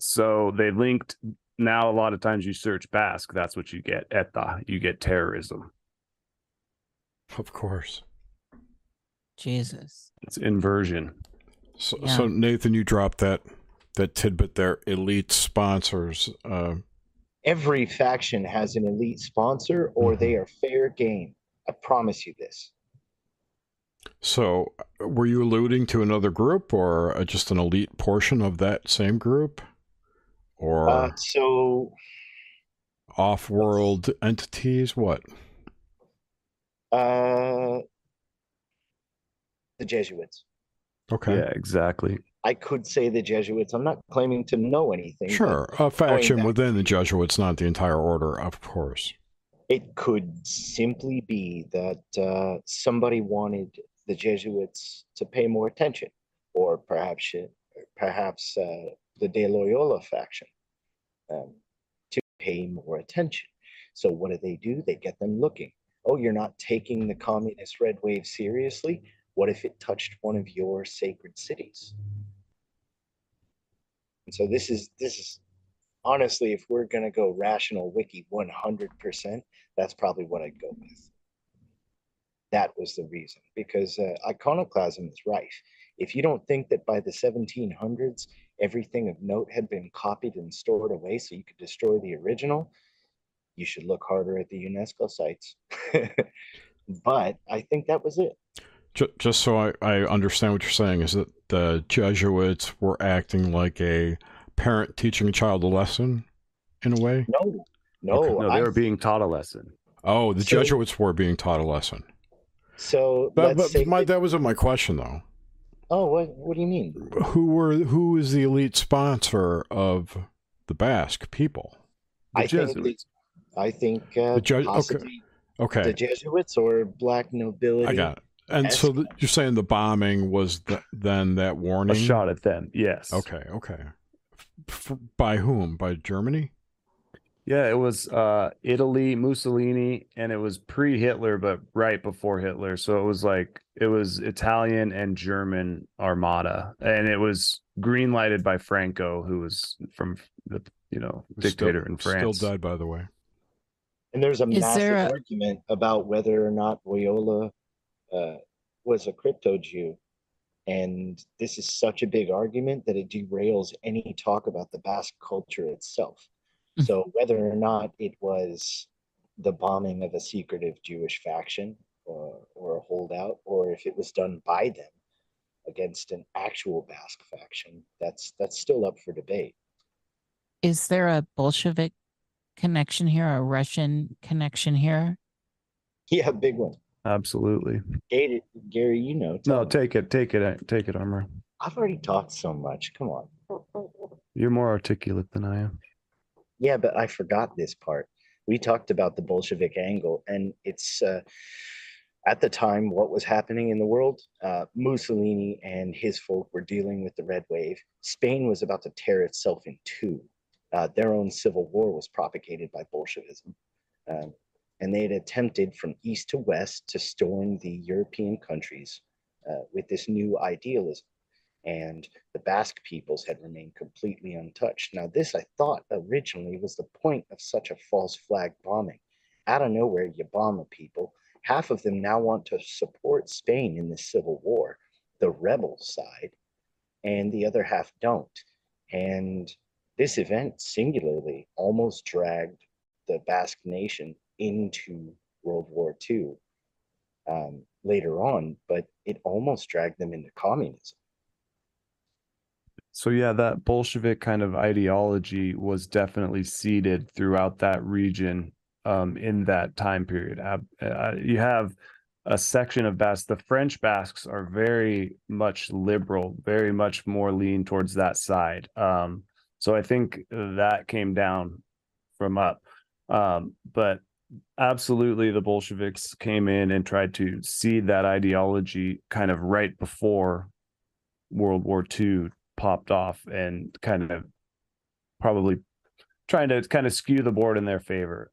S3: so they linked. Now, a lot of times you search Basque, that's what you get ETA. You get terrorism.
S2: Of course.
S5: Jesus.
S3: It's inversion.
S2: So, yeah. so Nathan, you dropped that that tidbit there. Elite sponsors. Uh,
S4: Every faction has an elite sponsor, or mm-hmm. they are fair game. I promise you this.
S2: So, were you alluding to another group or uh, just an elite portion of that same group? Or
S4: uh, so
S2: off world entities? What?
S4: Uh, the Jesuits.
S2: Okay.
S3: Yeah, exactly.
S4: I could say the Jesuits. I'm not claiming to know anything.
S2: Sure. A faction within the Jesuits, not the entire order, of course.
S4: It could simply be that uh, somebody wanted the Jesuits to pay more attention, or perhaps perhaps uh, the De Loyola faction um, to pay more attention. So what do they do? They get them looking. Oh, you're not taking the communist red wave seriously. What if it touched one of your sacred cities? And so this is this is honestly, if we're gonna go rational wiki 100%, that's probably what I'd go with that was the reason because uh, iconoclasm is rife. If you don't think that by the 1700s everything of note had been copied and stored away so you could destroy the original, you should look harder at the UNESCO sites. but I think that was it.
S2: Just so I, I understand what you're saying, is that the Jesuits were acting like a parent teaching a child a lesson in a way?
S4: No, no.
S3: Okay. No, they were being taught a lesson.
S2: Oh, the so, Jesuits were being taught a lesson.
S4: So,
S2: but, but my, that, that wasn't my question though.
S4: Oh, what what do you mean?
S2: Who were who is the elite sponsor of the Basque people?
S4: The I Jesuits. think the, I think uh, the Jesuits. okay. okay. the Jesuits or black nobility.
S2: I got it. And so the, you're saying the bombing was the, then that warning?
S3: A shot at them, yes.
S2: Okay, okay. F- by whom? By Germany?
S3: Yeah, it was uh, Italy, Mussolini, and it was pre-Hitler, but right before Hitler. So it was like it was Italian and German armada, and it was green lighted by Franco, who was from the you know dictator
S2: still,
S3: in France.
S2: Still died, by the way.
S4: And there's a Is massive a... argument about whether or not Loyola uh, was a crypto Jew. And this is such a big argument that it derails any talk about the Basque culture itself Mm. So whether or not it was the bombing of a secretive Jewish faction or, or a holdout, or if it was done by them against an actual Basque faction, that's that's still up for debate.
S5: Is there a Bolshevik connection here, a Russian connection here?
S4: Yeah, big one.
S3: Absolutely.
S4: Gary, Gary you know.
S3: No, me. take it, take it, take it, Armor.
S4: I've already talked so much. Come on.
S3: You're more articulate than I am.
S4: Yeah, but I forgot this part. We talked about the Bolshevik angle, and it's uh, at the time what was happening in the world. Uh, Mussolini and his folk were dealing with the Red Wave. Spain was about to tear itself in two. Uh, their own civil war was propagated by Bolshevism. Um, and they had attempted from east to west to storm the European countries uh, with this new idealism and the Basque peoples had remained completely untouched. Now, this I thought originally was the point of such a false flag bombing. Out of nowhere, you bomb a people. Half of them now want to support Spain in this civil war, the rebel side, and the other half don't. And this event singularly almost dragged the Basque nation into World War II um, later on, but it almost dragged them into communism.
S3: So yeah, that Bolshevik kind of ideology was definitely seeded throughout that region um, in that time period. Uh, you have a section of Basques. The French Basques are very much liberal, very much more lean towards that side. Um, so I think that came down from up. Um, but absolutely, the Bolsheviks came in and tried to seed that ideology kind of right before World War II popped off and kind of probably trying to kind of skew the board in their favor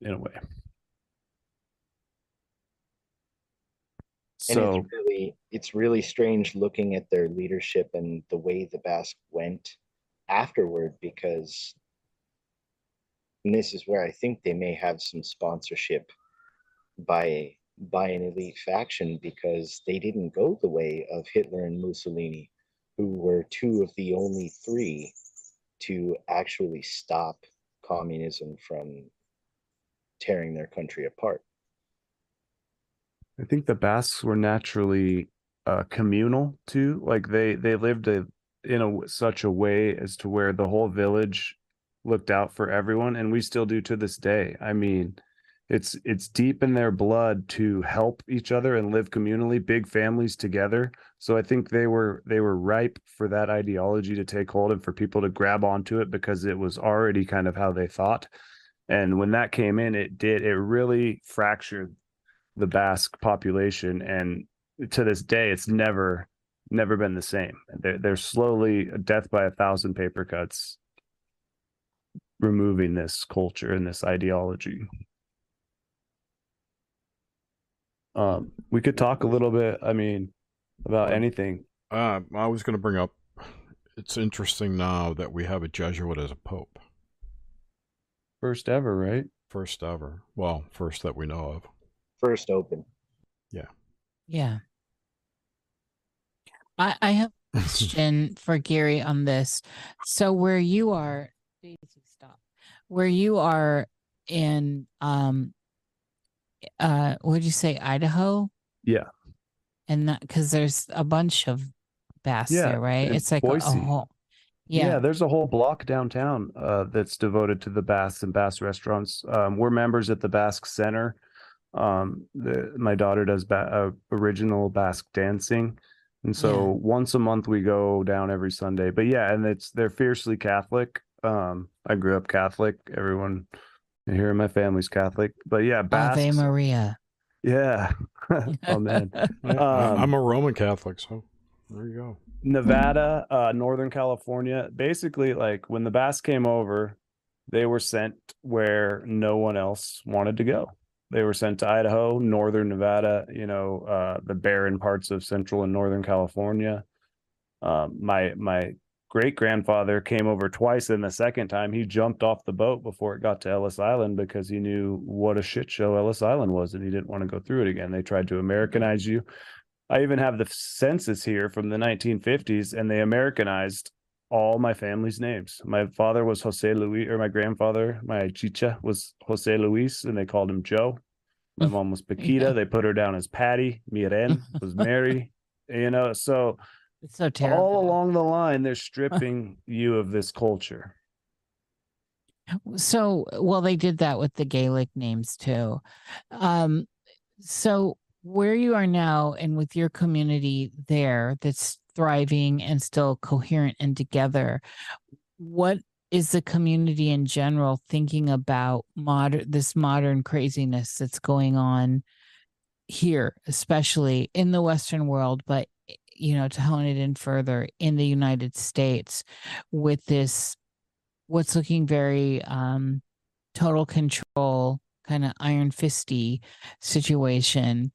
S3: in a way.
S4: So it's really it's really strange looking at their leadership and the way the Basque went afterward because and this is where I think they may have some sponsorship by by an elite faction because they didn't go the way of Hitler and Mussolini who were two of the only three to actually stop communism from tearing their country apart.
S3: I think the Basques were naturally uh, communal too. Like they they lived a, in a such a way as to where the whole village looked out for everyone, and we still do to this day. I mean, it's it's deep in their blood to help each other and live communally, big families together. So I think they were they were ripe for that ideology to take hold and for people to grab onto it because it was already kind of how they thought. And when that came in, it did it really fractured the Basque population, and to this day, it's never never been the same. They're, they're slowly death by a thousand paper cuts, removing this culture and this ideology. Um, we could talk a little bit. I mean, about anything.
S2: Uh, I was going to bring up. It's interesting now that we have a Jesuit as a pope.
S3: First ever, right?
S2: First ever. Well, first that we know of.
S4: First open.
S2: Yeah.
S5: Yeah. I I have a question for Gary on this. So where you are, Daisy, stop. Where you are in um uh what did you say idaho?
S3: Yeah.
S5: And that because there's a bunch of Basque
S3: yeah,
S5: there right? it's like a, a, whole
S3: yeah. yeah. there's a whole block downtown uh that's devoted to the Basque and Basque restaurants. Um we're members at the basque center. Um the, my daughter does ba- uh, original basque dancing. And so yeah. once a month we go down every sunday. But yeah and it's they're fiercely catholic um i grew up catholic everyone here in my family's Catholic, but yeah,
S5: Basques, Ave Maria.
S3: Yeah, oh man, um,
S2: I'm a Roman Catholic, so there you go.
S3: Nevada, uh, Northern California. Basically, like when the Basques came over, they were sent where no one else wanted to go. They were sent to Idaho, Northern Nevada, you know, uh, the barren parts of Central and Northern California. Um, my my great grandfather came over twice, and the second time he jumped off the boat before it got to Ellis Island because he knew what a shit show Ellis Island was, and he didn't want to go through it again. They tried to Americanize you. I even have the census here from the 1950s, and they Americanized all my family's names. My father was Jose Luis, or my grandfather, my chicha was Jose Luis, and they called him Joe. My mom was Paquita. They put her down as Patty. Miren was Mary. You know, so
S5: it's so terrible.
S3: All along the line, they're stripping you of this culture.
S5: So, well, they did that with the Gaelic names too. Um, so, where you are now and with your community there that's thriving and still coherent and together, what is the community in general thinking about modern this modern craziness that's going on here, especially in the Western world, but you know, to hone it in further in the United States with this, what's looking very um, total control, kind of iron fisty situation,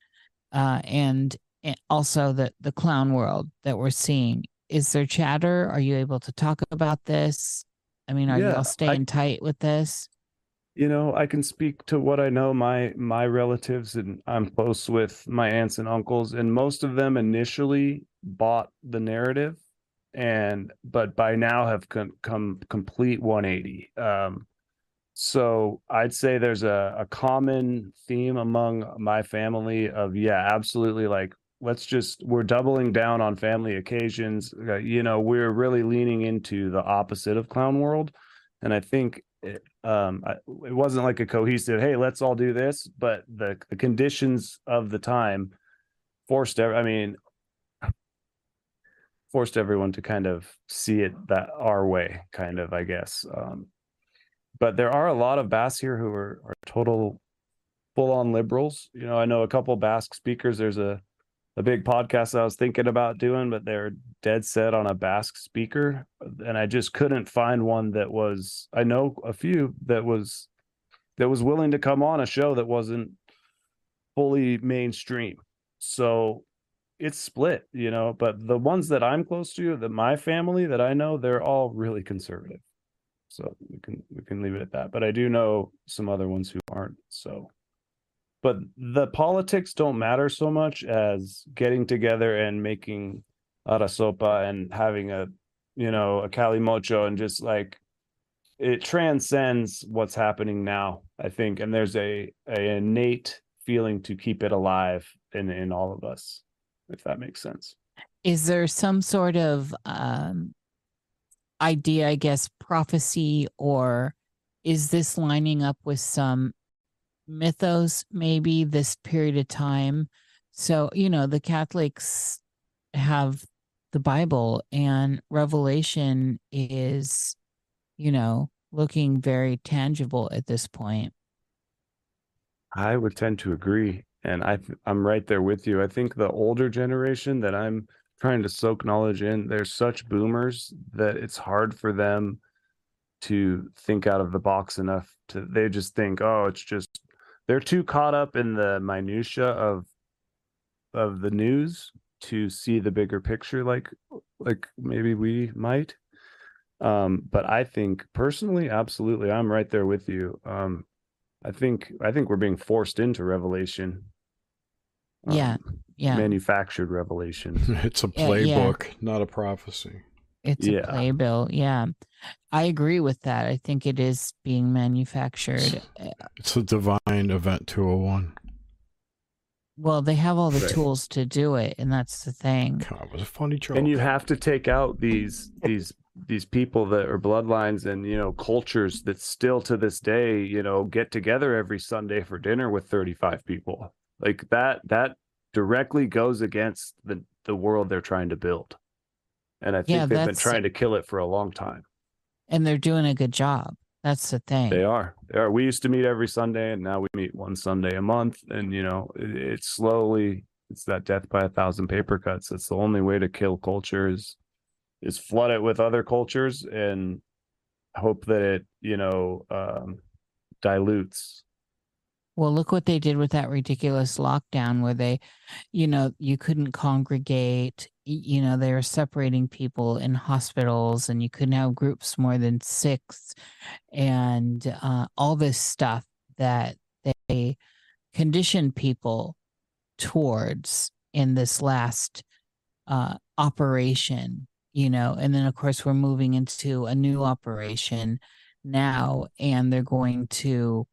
S5: uh, and, and also the the clown world that we're seeing. Is there chatter? Are you able to talk about this? I mean, are yeah, you all staying I, tight with this?
S3: you know i can speak to what i know my my relatives and i'm close with my aunts and uncles and most of them initially bought the narrative and but by now have come, come complete 180 um so i'd say there's a, a common theme among my family of yeah absolutely like let's just we're doubling down on family occasions. Uh, you know we're really leaning into the opposite of clown world. And i think it, um it wasn't like a cohesive hey let's all do this but the the conditions of the time forced i mean forced everyone to kind of see it that our way kind of i guess um but there are a lot of basques here who are, are total full on liberals you know i know a couple basque speakers there's a a big podcast I was thinking about doing, but they're dead set on a Basque speaker, and I just couldn't find one that was. I know a few that was that was willing to come on a show that wasn't fully mainstream. So it's split, you know. But the ones that I'm close to, that my family that I know, they're all really conservative. So we can we can leave it at that. But I do know some other ones who aren't. So but the politics don't matter so much as getting together and making arasopa and having a you know a calimocho and just like it transcends what's happening now i think and there's a, a innate feeling to keep it alive in in all of us, if that makes sense.
S5: Is there some sort of um, idea, I guess, prophecy, or is this lining up with some mythos, maybe this period of time? So, you know, the Catholics have the Bible, and Revelation is, you know, looking very tangible at this point.
S3: I would tend to agree, and I I'm right there with you. I think the older generation that I'm trying to soak knowledge in, they're such boomers that it's hard for them to think out of the box enough to they just think, oh, it's just they're too caught up in the minutia of of the news to see the bigger picture like like maybe we might um but i think personally absolutely i'm right there with you um i think i think we're being forced into revelation
S5: um, yeah yeah
S3: manufactured revelation
S2: it's a playbook yeah, yeah. not a prophecy
S5: it's yeah. a playbill yeah i agree with that i think it is being manufactured
S2: it's a divine event 201
S5: well, they have all the right. tools to do it, and that's the thing.
S2: God, it was a funny joke.
S3: And you have to take out these these these people that are bloodlines and you know cultures that still to this day you know get together every Sunday for dinner with thirty five people. Like that that directly goes against the the world they're trying to build. And I think yeah, they've been trying to kill it for a long time.
S5: And they're doing a good job. That's the thing.
S3: They are. They are. We used to meet every Sunday, and now we meet one Sunday a month. And you know, it, it's slowly. It's that death by a thousand paper cuts. It's the only way to kill culture is is flood it with other cultures and hope that it you know um, dilutes.
S5: Well, look what they did with that ridiculous lockdown where they, you know, you couldn't congregate, you know, they were separating people in hospitals and you couldn't have groups more than six. And uh, all this stuff that they conditioned people towards in this last uh, operation, you know, and then of course we're moving into a new operation now and they're going to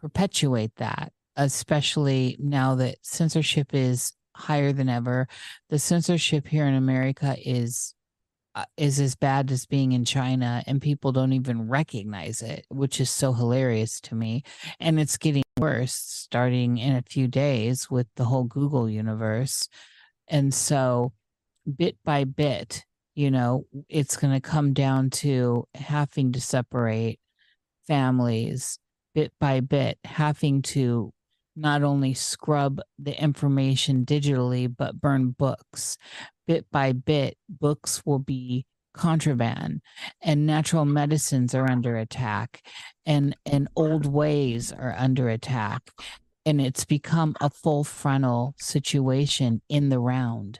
S5: perpetuate that, especially now that censorship is higher than ever. The censorship here in America is uh, is as bad as being in China and people don't even recognize it, which is so hilarious to me. And it's getting worse starting in a few days with the whole Google universe. And so bit by bit, you know, it's going to come down to having to separate families bit by bit, having to not only scrub the information digitally, but burn books. Bit by bit, books will be contraband and natural medicines are under attack and and old ways are under attack and it's become a full frontal situation in the round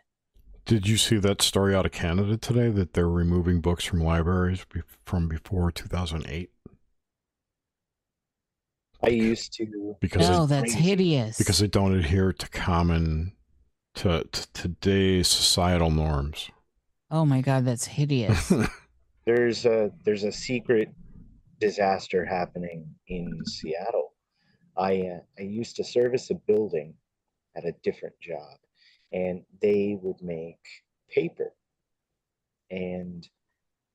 S2: did you see that story out of canada today that they're removing books from libraries from before 2008
S4: I used to.
S5: Because oh, that's hideous.
S2: Because they don't adhere to common, to, to today's societal norms.
S5: Oh my God, that's hideous.
S4: there's a there's a secret disaster happening in Seattle. I uh, I used to service a building at a different job, and they would make paper, and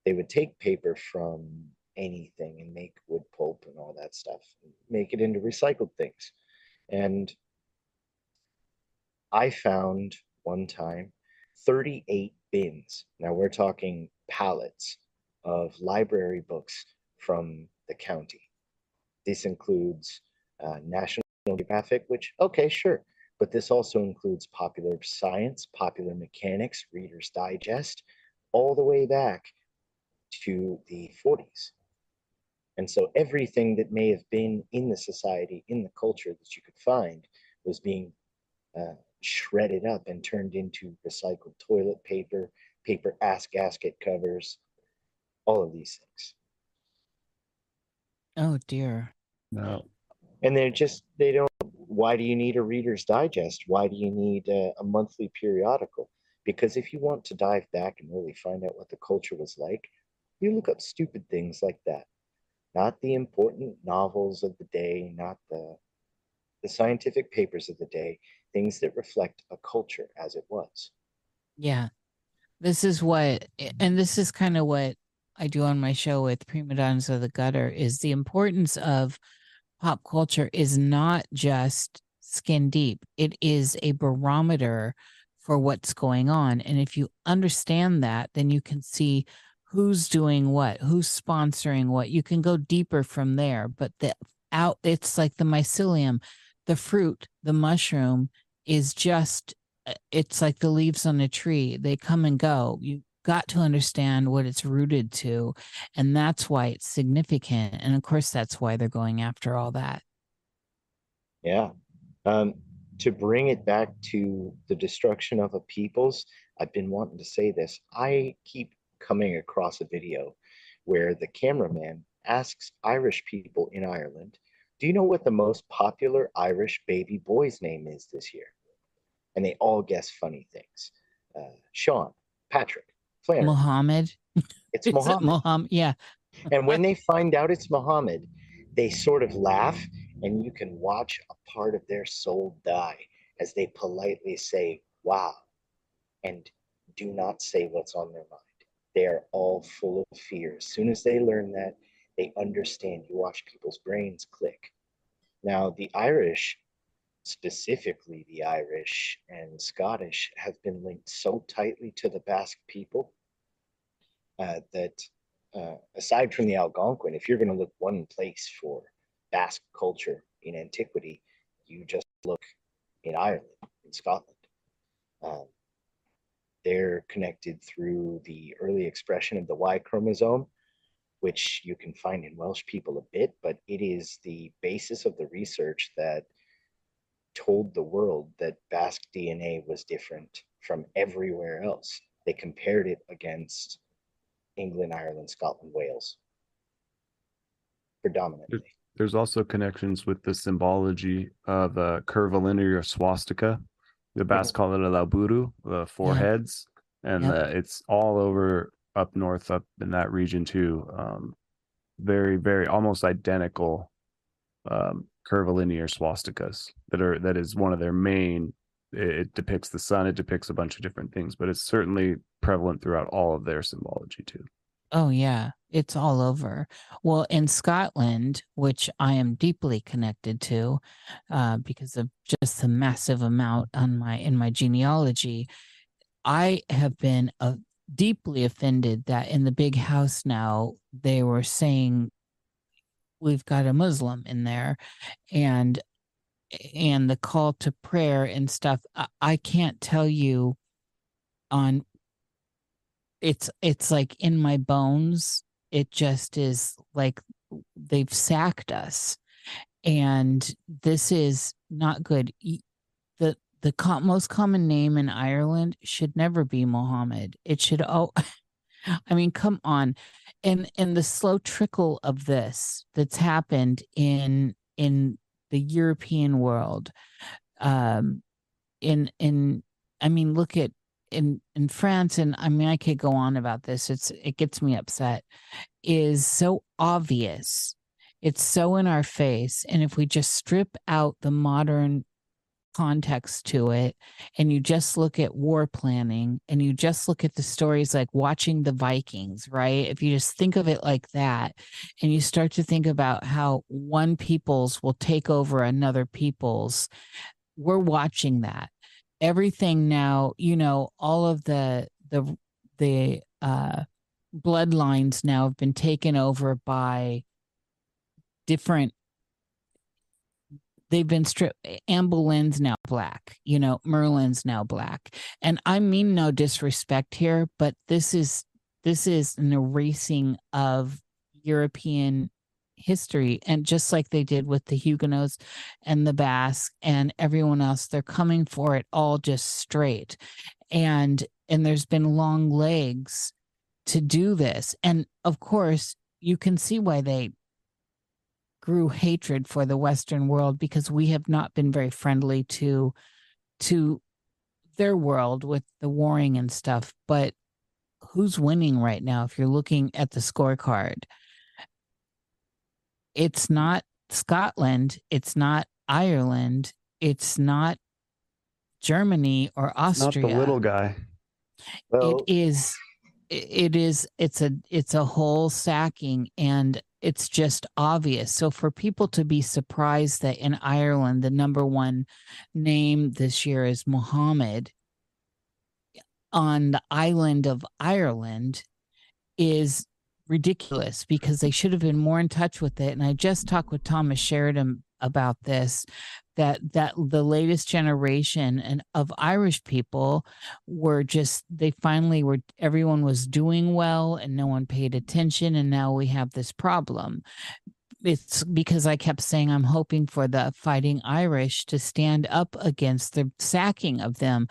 S4: they would take paper from anything and make wood pulp and all that stuff, make it into recycled things. And I found one time 38 bins. Now we're talking pallets of library books from the county. This includes uh, National Geographic, which, okay, sure. But this also includes popular science, popular mechanics, Reader's Digest, all the way back to the 40s. And so everything that may have been in the society, in the culture that you could find, was being uh, shredded up and turned into recycled toilet paper, paper ass gasket covers, all of these things.
S5: Oh dear.
S3: No.
S4: And they're just, they don't, why do you need a Reader's Digest? Why do you need a, a monthly periodical? Because if you want to dive back and really find out what the culture was like, you look up stupid things like that not the important novels of the day, not the the scientific papers of the day, things that reflect a culture as it was.
S5: Yeah. This is what, and this is kind of what I do on my show with Prima Donnas of the Gutter is the importance of pop culture is not just skin deep, it is a barometer for what's going on. And if you understand that, then you can see who's doing what, who's sponsoring what. You can go deeper from there. But the out, it's like the mycelium, the fruit, the mushroom is just, uh, it's like the leaves on a tree. They come and go. You got to understand what it's rooted to. And that's why it's significant. And of course, that's why they're going after all that.
S4: Yeah. Um, to bring it back to the destruction of a people's, I've been wanting to say this. I keep coming across a video where the cameraman asks Irish people in Ireland, Do you know what the most popular Irish baby boy's name is this year? And they all guess funny things. Uh, Sean, Patrick,
S5: Flannery. Mohammed.
S4: It's Mohammed. It
S5: Mohammed. Yeah.
S4: and when they find out it's Mohammed, they sort of laugh and you can watch a part of their soul die as they politely say, wow, and do not say what's on their mind. They are all full of fear. As soon as they learn that, they understand. You watch people's brains click. Now, the Irish, specifically the Irish and Scottish, have been linked so tightly to the Basque people uh, that, uh, aside from the Algonquin, if you're going to look one place for Basque culture in antiquity, you just look in Ireland, in Scotland. Um, they're connected through the early expression of the Y chromosome, which you can find in Welsh people a bit, but it is the basis of the research that told the world that Basque DNA was different from everywhere else. They compared it against England, Ireland, Scotland, Wales, predominantly.
S3: There's also connections with the symbology of a curvilinear swastika. The Basque mm-hmm. call it a lauburu, the uh, mm-hmm. four yeah. heads, and yep. Uh, it's all over up north, up in that region too. Um, very, very almost identical um, curvilinear swastikas that are that is one of their main. It, depicts the sun. It depicts a bunch of different things, but it's certainly prevalent throughout all of their symbology too.
S5: Oh, yeah. It's all over. Well, in Scotland, which I am deeply connected to uh, because of just the massive amount on my in my genealogy, I have been uh, deeply offended that in the big house now they were saying we've got a Muslim in there, and and the call to prayer and stuff. I, I can't tell you on it's it's like in my bones it just is like they've sacked us and this is not good the the most common name in Ireland should never be Mohammed it should oh I mean come on and and the slow trickle of this that's happened in in the European world um in in I mean look at in in France, and I mean I could go on about this. It's it gets me upset. Is so obvious. It's so in our face, and if we just strip out the modern context to it and you just look at war planning and you just look at the stories like watching the Vikings, right? If you just think of it like that and you start to think about how one people's will take over another people's, we're watching that everything now you know all of the the the uh bloodlines now have been taken over by different they've been stripped Anne Boleyn's now black you know merlin's now black. And i mean no disrespect here but this is this is an erasing of european history. And just like they did with the huguenots and the basque and everyone else they're coming for it all just straight. And and there's been long legs to do this. And of course you can see why they grew hatred for the western world because we have not been very friendly to to their world with the warring and stuff but who's winning right now if you're looking at the scorecard it's not Scotland, it's not Ireland, it's not Germany or Austria.
S3: Not the little guy.
S4: Well,
S5: it is it is it's a it's a whole sacking and it's just obvious. So for people to be surprised that in ireland the number one name this year is muhammad on the island of ireland is ridiculous because they should have been more in touch with it. And i just talked with thomas sheridan about this that that the latest generation and of Irish people were just they finally were everyone was doing well and no one paid attention and now we have this problem it's because I kept saying I'm hoping for the fighting Irish to stand up against the sacking of them.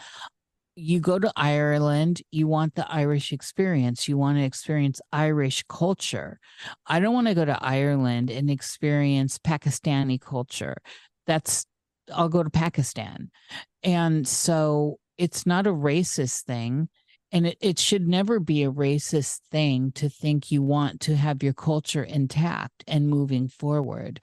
S5: You go to Ireland, you want the Irish experience, you want to experience Irish culture. I don't want to go to Ireland and experience Pakistani culture. That's I'll go to Pakistan. And so it's not a racist thing. And it, it should never be a racist thing to think you want to have your culture intact and moving forward.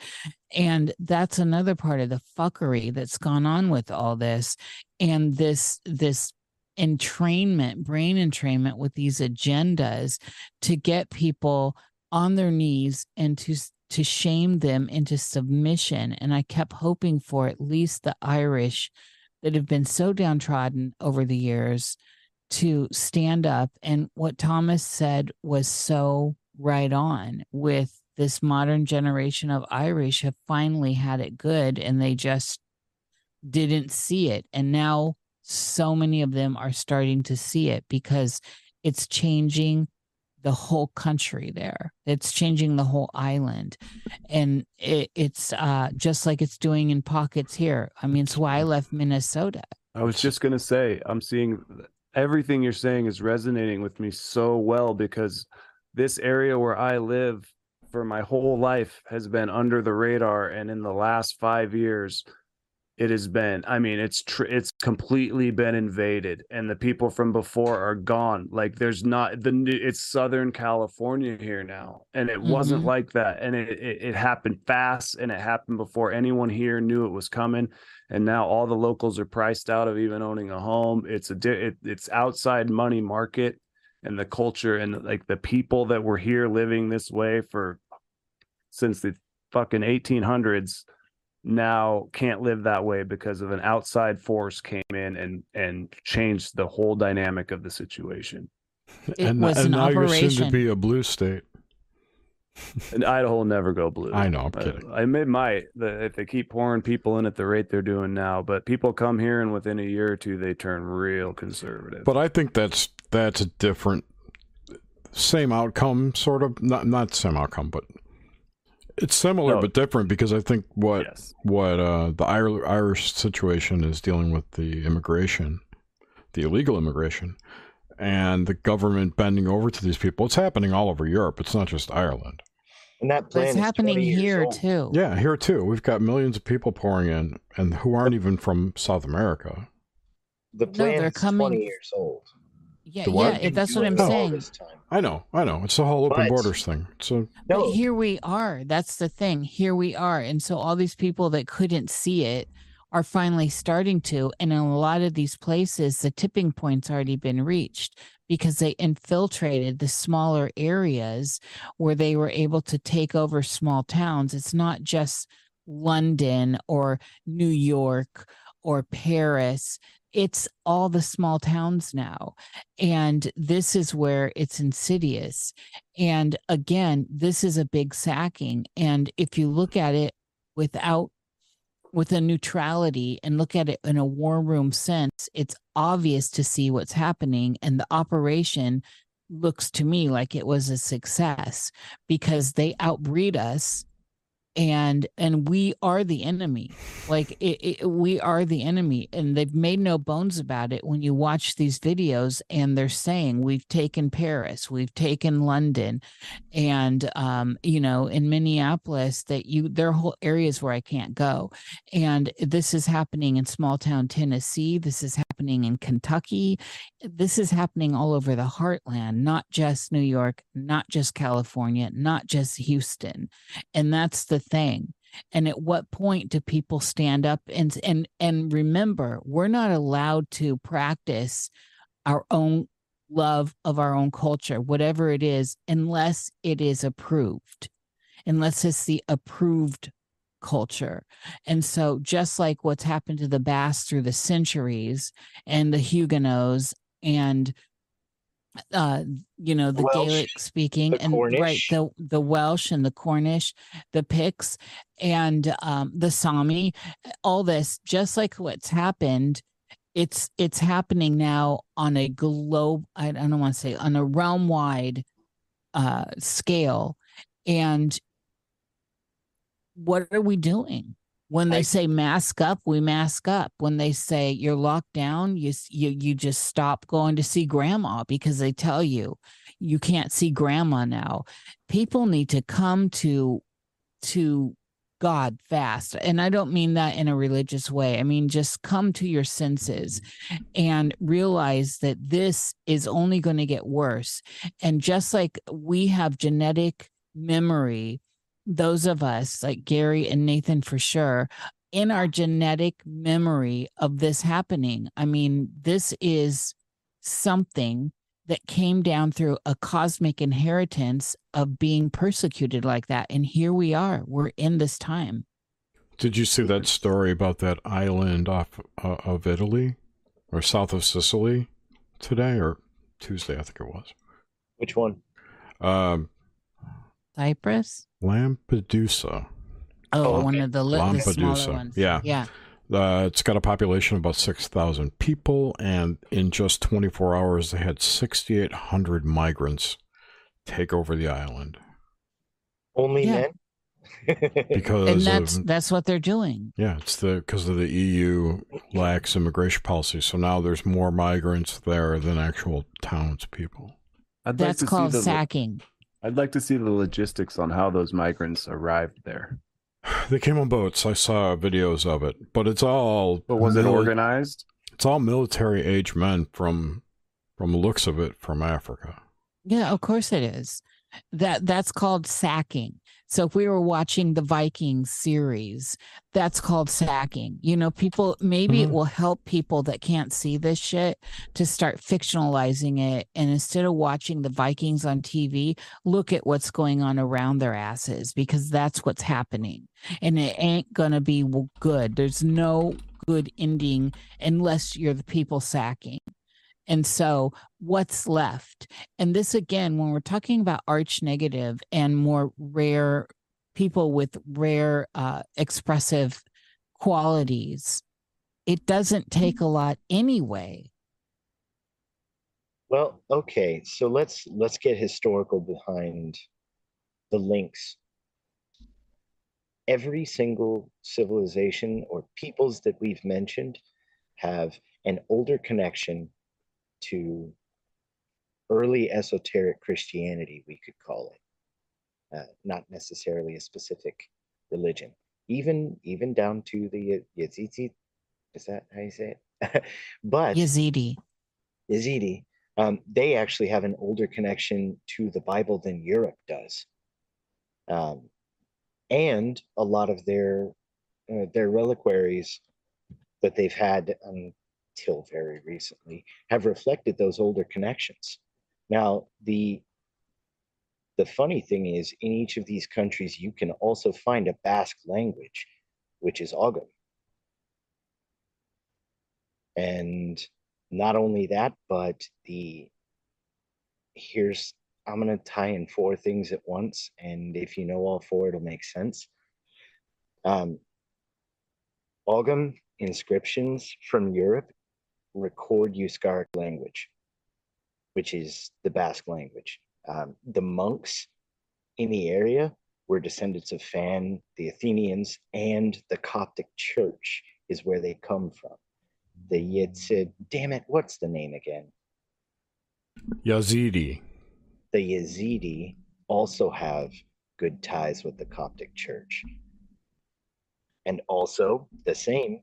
S5: And that's another part of the fuckery that's gone on with all this. And this, this entrainment, brain entrainment with these agendas to get people on their knees and to to shame them into submission. And I kept hoping for at least the Irish that have been so downtrodden over the years to stand up. And what Thomas said was so right on with this modern generation of Irish have finally had it good and they just didn't see it. And now so many of them are starting to see it because it's changing the whole country there. It's changing the whole island. And it, it's uh, just like it's doing in pockets here. I mean, it's why I left Minnesota.
S3: I was just going to say, I'm seeing everything you're saying is resonating with me so well because this area where I live for my whole life has been under the radar. And in the last five years, it has been i mean it's tr- it's completely been invaded and the people from before are gone like there's not the new it's southern california here now and it mm-hmm. wasn't like that and it, it, it happened fast and it happened before anyone here knew it was coming and now all the locals are priced out of even owning a home it's a it, it's outside money market and the culture and like the people that were here living this way for since the fucking 1800s now can't live that way because of an outside force came in and and changed the whole dynamic of the situation.
S5: It and, was and an
S2: now
S5: operation.
S2: you're soon to be a blue state.
S3: and Idaho will never go blue.
S2: I know, I'm uh, kidding.
S3: I, I it might the, if they keep pouring people in at the rate they're doing now. But people come here and within a year or two they turn real conservative.
S2: But I think that's that's a different, same outcome, sort of not not same outcome, but it's similar no. but different because I think what yes. what uh, the Irish situation is dealing with the immigration, the illegal immigration, and the government bending over to these people. It's happening all over Europe. It's not just Ireland.
S4: And that plan
S5: it's happening here too.
S2: Yeah, here too. We've got millions of people pouring in, and who aren't even from South America.
S4: The plan no, they're coming... twenty years old.
S5: Yeah, yeah, that's what I'm oh. saying.
S2: I know, I know. It's the whole open but, borders thing. So
S5: no. But here we are. That's the thing. Here we are. And so all these people that couldn't see it are finally starting to. And in a lot of these places, the tipping point's already been reached because they infiltrated the smaller areas where they were able to take over small towns. It's not just London or New York or Paris it's all the small towns now. And this is where it's insidious. And again, this is a big sacking. And if you look at it without with a neutrality and look at it in a war room sense, it's obvious to see what's happening. And the operation looks to me like it was a success because they outbreed us and and we are the enemy. Like it, it, we are the enemy and they've made no bones about it when you watch these videos and they're saying we've taken paris we've taken london and um you know in minneapolis that you there are whole areas where i can't go. And this is happening in small town tennessee this is happening in kentucky this is happening all over the heartland not just new york not just california not just houston. And that's the thing. and at what point do people stand up and and and remember we're not allowed to practice our own love of our own culture whatever it is unless it is approved unless it's the approved culture. And so, just like what's happened to the Basque through the centuries and the Huguenots and uh you know the Welsh, gaelic speaking and Cornish. right the the welsh and the cornish the picts and um the sami all this just like what's happened it's it's happening now on a globe i, I don't want to say on a realm wide uh scale and what are we doing? When they I, say mask up, we mask up. When they say you're locked down, you you you just stop going to see grandma because they tell you you can't see grandma now. People need to come to to God fast. And I don't mean that in a religious way. I mean, just come to your senses and realize that this is only going to get worse. And just like we have genetic memory those of us like Gary and Nathan for sure in our genetic memory of this happening. I mean, this is something that came down through a cosmic inheritance of being persecuted like that. And here we are, we're in this time.
S2: Did you see that story about that island off uh, of Italy or south of Sicily today or Tuesday? I think it was.
S4: Which one?
S2: Um,
S5: Cyprus?
S2: Lampedusa.
S5: Oh, oh one of the, li- Lampedusa. The ones.
S2: Yeah.
S5: Yeah.
S2: Uh, it's got a population of about 6,000 people, and in just 24 hours, they had 6,800 migrants take over the island.
S4: Only yeah. men?
S2: because
S5: and that's of, that's what they're doing.
S2: Yeah, it's the because of the EU lax immigration policy. So now there's more migrants there than actual townspeople.
S5: I'd that's like called sacking.
S3: I'd like to see the logistics on how those migrants arrived there.
S2: They came on boats. I saw videos of it, but it's all.
S3: But was mili- it organized?
S2: It's all military age men from, from the looks of it, from Africa.
S5: Yeah, of course it is. That that's called sacking. So if we were watching the Vikings series, that's called sacking. You know, people maybe mm-hmm. it will help people that can't see this shit to start fictionalizing it. And instead of watching the Vikings on TV, look at what's going on around their asses because that's what's happening. And it ain't gonna be good. There's no good ending unless you're the people sacking. And so, what's left? And this again, when we're talking about Rh negative and more rare people with rare uh, expressive qualities, it doesn't take a lot anyway.
S4: Well, okay, so let's let's get historical behind the links. Every single civilization or peoples that we've mentioned have an older connection to early esoteric Christianity, we could call it, uh, not necessarily a specific religion. Even even down to the Yazidi, is that how you say it? but
S5: Yazidi,
S4: Yazidi, um, they actually have an older connection to the Bible than Europe does, um, and a lot of their uh, their reliquaries that they've had um, until very recently have reflected those older connections. Now, the the funny thing is, in each of these countries, you can also find a Basque language, which is Ogham. And not only that, but the here's I'm going to tie in four things at once. And if you know all four, it'll make sense. Um, Ogham inscriptions from Europe record Euskaric language, which is the Basque language. Um, the monks in the area were descendants of Fan, the Athenians, and the Coptic Church is where they come from. The Yazid, damn it, what's the name again?
S2: Yazidi.
S4: The Yazidi also have good ties with the Coptic Church. And also the same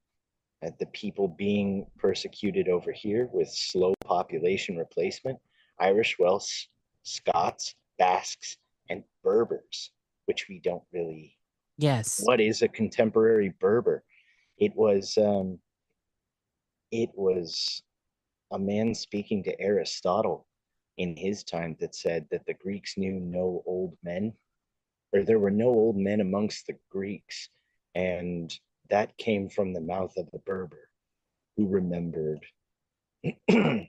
S4: at the people being persecuted over here with slow population replacement Irish, Welsh, Scots, Basques, and Berbers, which we don't really
S5: Yes.
S4: What is a contemporary Berber? It was um, it was a man speaking to Aristotle in his time that said that the Greeks knew no old men, or there were no old men amongst the Greeks, and that came from the mouth of a Berber who remembered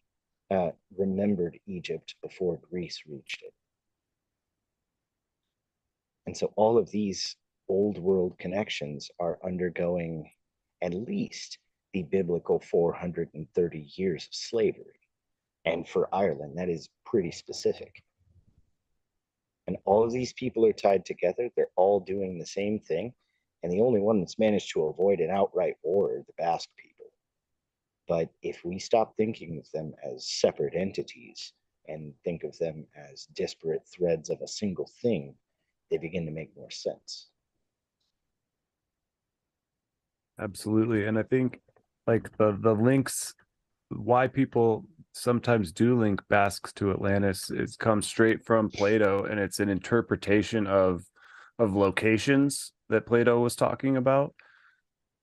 S4: uh, remembered Egypt before Greece reached it. And so all of these old world connections are undergoing at least the biblical 430 years of slavery. And for Ireland, that is pretty specific. And all of these people are tied together. They're all doing the same thing. And the only one that's managed to avoid an outright war are the Basque people. But if we stop thinking of them as separate entities and think of them as disparate threads of a single thing, they begin to make more sense.
S3: Absolutely. And I think like the the links why people sometimes do link Basques to Atlantis is comes straight from Plato and it's an interpretation of of locations that Plato was talking about.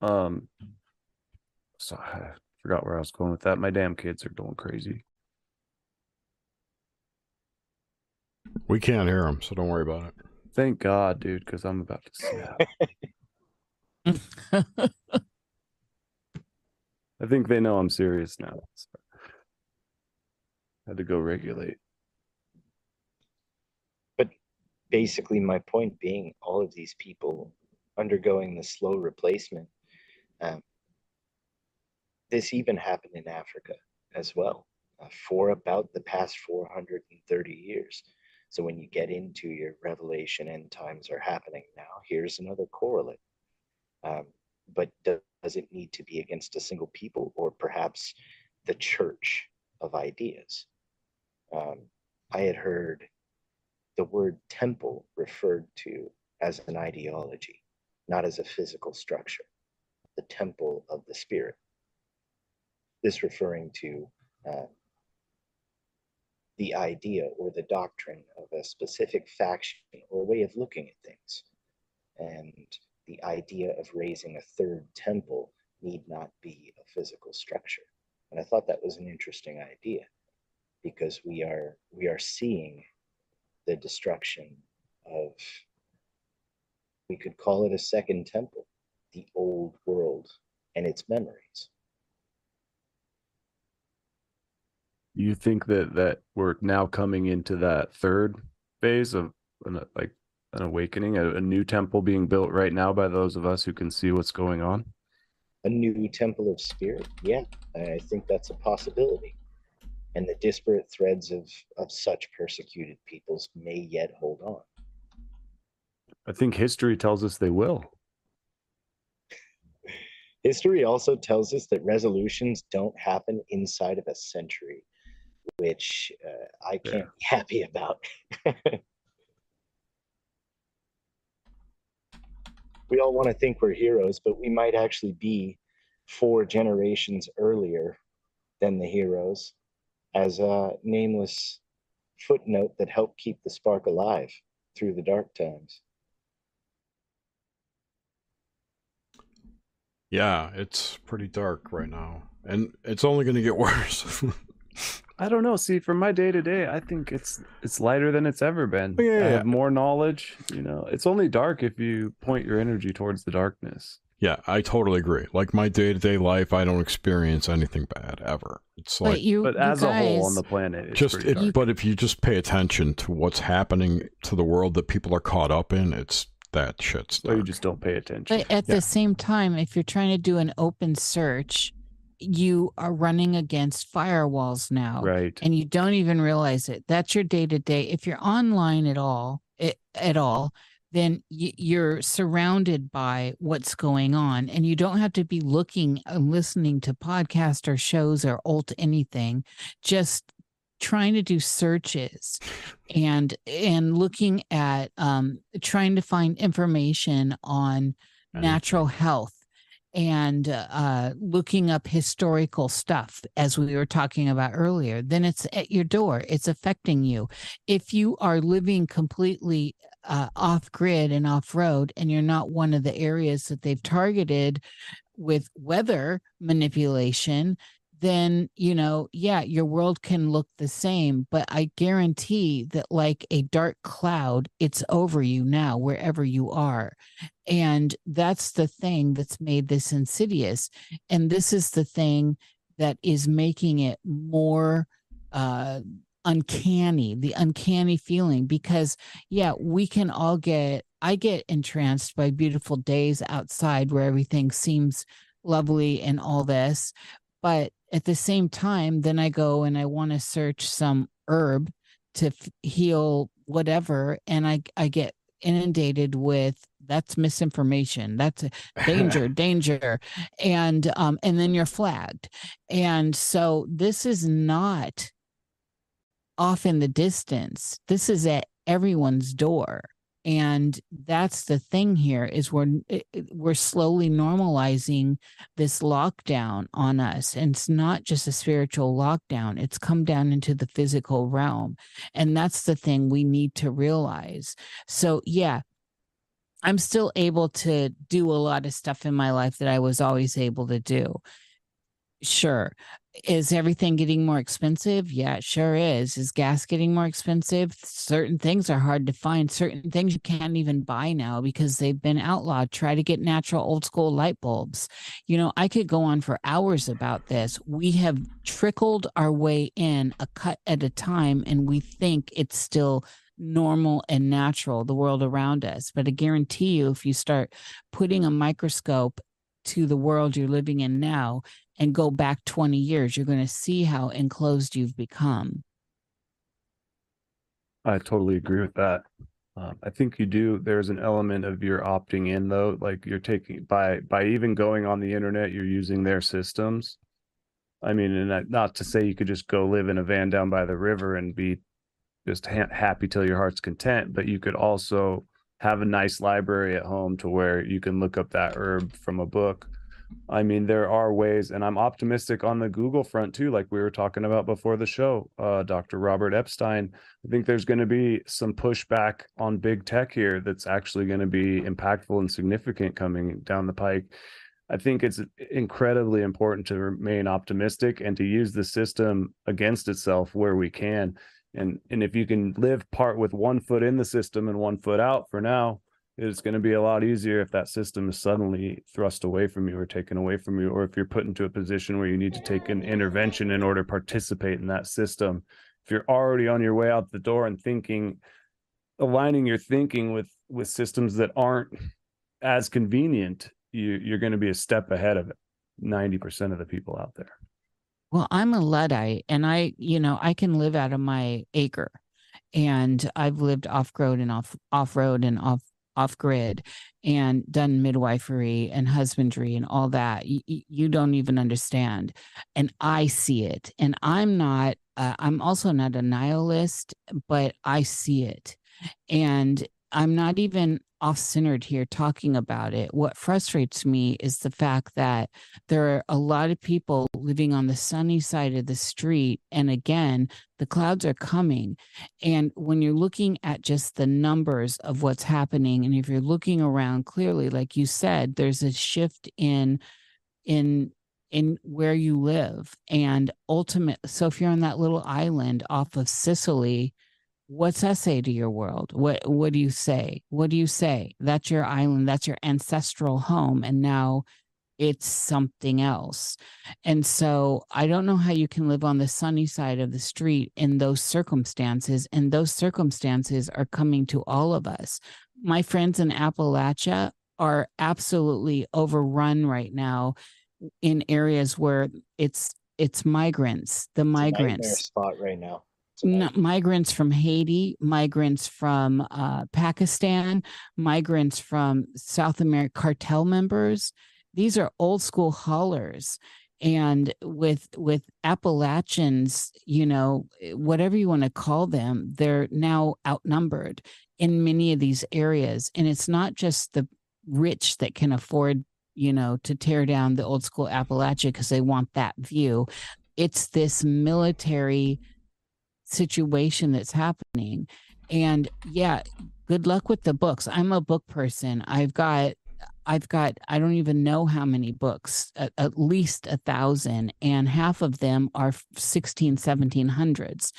S3: Um so I forgot where I was going with that. My damn kids are going crazy.
S2: We can't hear them, so don't worry about it.
S3: Thank God, dude, because I'm about to snap. I think they know I'm serious now. So. Had to go regulate.
S4: But basically, my point being, all of these people undergoing the slow replacement. Um, this even happened in Africa as well uh, for about the past 430 years. So when you get into your revelation end times are happening now, here's another correlate. Um, but does it need to be against a single people or perhaps the church of ideas? Um, I had heard the word temple referred to as an ideology, not as a physical structure, the temple of the spirit. This referring to uh, the idea or the doctrine of a specific faction or way of looking at things. And the idea of raising a third temple need not be a physical structure. And I thought that was an interesting idea because we are we are seeing the destruction of we could call it a second temple, the old world and its memories.
S3: you think that that we're now coming into that third phase of an, like an awakening a, a, new temple being built right now by those of us who can see what's going on?
S4: A new temple of spirit? Yeah i think that's a possibility and the disparate threads of of such persecuted peoples may yet hold on
S3: i think history tells us they will
S4: history also tells us that resolutions don't happen inside of a century which uh, I can't yeah. be happy about. we all want to think we're heroes, but we might actually be four generations earlier than the heroes as a nameless footnote that helped keep the spark alive through the dark times.
S2: Yeah, it's pretty dark right now. And it's only going to get worse.
S3: I don't know. See, for my day to day, I think it's it's lighter than it's ever been. Oh, yeah, I have more knowledge. You know, it's only dark if you point your energy towards the darkness.
S2: Yeah, I totally agree. Like my day to day life, I don't experience anything bad ever. It's like,
S5: but, you,
S3: but as
S5: guys,
S3: a whole on the planet,
S2: just it, but if you just pay attention to what's happening to the world that people are caught up in, it's that shit's.
S3: So you just don't pay attention.
S5: But at yeah. the same time, if you're trying to do an open search you are running against firewalls now.
S3: Right.
S5: And you don't even realize it. That's your day to day. If you're online at all, it, at all, then you're surrounded by what's going on and you don't have to be looking and listening to podcasts or shows or alt anything just trying to do searches and and looking at um trying to find information on natural health and uh, looking up historical stuff, as we were talking about earlier, then it's at your door. It's affecting you. If you are living completely uh, off grid and off road, and you're not one of the areas that they've targeted with weather manipulation, then you know yeah your world can look the same but i guarantee that like a dark cloud it's over you now wherever you are. And that's the thing that's made this insidious and this is the thing that is making it more uh uncanny the uncanny feeling because yeah we can all get i get entranced by beautiful days outside where everything seems lovely and all this but at the same time then i go and i want to search some herb to f- heal whatever and i i get inundated with that's misinformation that's a danger danger and um and then you're flagged. And so this is not off in the distance. This is at everyone's door. And that's the thing here is we're we're slowly normalizing this lockdown on us. And it's not just a spiritual lockdown. It's come down into the physical realm. And that's the thing we need to realize. So yeah i'm still able to do a lot of stuff in my life that i was always able to do. Sure is everything getting more expensive? Yeah, it sure is. Is gas getting more expensive? Certain things are hard to find. Certain things you can't even buy now because they've been outlawed. Try to get natural old school light bulbs. You know, I could go on for hours about this. We have trickled our way in a cut at a time, and we think it's still normal and natural, the world around us. But I guarantee you, if you start putting a microscope to the world you're living in now, and go back 20 years, you're going to see how enclosed you've become.
S3: I totally agree with that. Um, I think you do. There's an element of you're opting in though, like you're taking by by even going on the internet, you're using their systems. I mean, and not to say you could just go live in a van down by the river and be just ha- happy till your heart's content, but you could also have a nice library at home to where you can look up that herb from a book I mean, there are ways, and I'm optimistic on the Google front too, like we were talking about before the show. Uh, Dr. Robert Epstein, I think there's going to be some pushback on big tech here that's actually going to be impactful and significant coming down the pike. I think it's incredibly important to remain optimistic and to use the system against itself where we can. And and if you can live part with one foot in the system and one foot out for now, it's going to be a lot easier if that system is suddenly thrust away from you or taken away from you, or if you're put into a position where you need to take an intervention in order to participate in that system. If you're already on your way out the door and thinking, aligning your thinking with with systems that aren't as convenient, you you're going to be a step ahead of 90% of the people out there.
S5: Well, I'm a Luddite and I, you know, I can live out of my acre and I've lived off road and off off road and off off grid and done midwifery and husbandry and all that you, you don't even understand. And i see it. And i'm not uh, i'm also not a nihilist but i see it. And i'm not even off centered here talking about it. What frustrates me is the fact that there are a lot of people living on the sunny side of the street. And again, the clouds are coming. And when you're looking at just the numbers of what's happening, and if you're looking around clearly, like you said, there's a shift in, in, in where you live and ultimate so if you're on that little island off of sicily what's that say to your world? What what do you say? What do you say? That's your island that's your ancestral home and now it's something else. And so i don't know how you can live on the sunny side of the street in those circumstances and those circumstances are coming to all of us. My friends in appalachia are absolutely overrun right now in areas where it's it's migrants the migrants.
S4: spot right now
S5: migrants from Haiti, migrants from uh, Pakistan, migrants from South America, cartel members. These are old school haulers. And with with Appalachians, you know, whatever you want to call them, they're now outnumbered in many of these areas. And it's not just the rich that can afford, you know, to tear down the old school Appalachia because they want that view. It's this military situation that's happening And yeah, good luck with the books. I'm a book person. I've got I've got, I don't even know how many books, at, at, least a thousand, and half of them are 16, 1700s.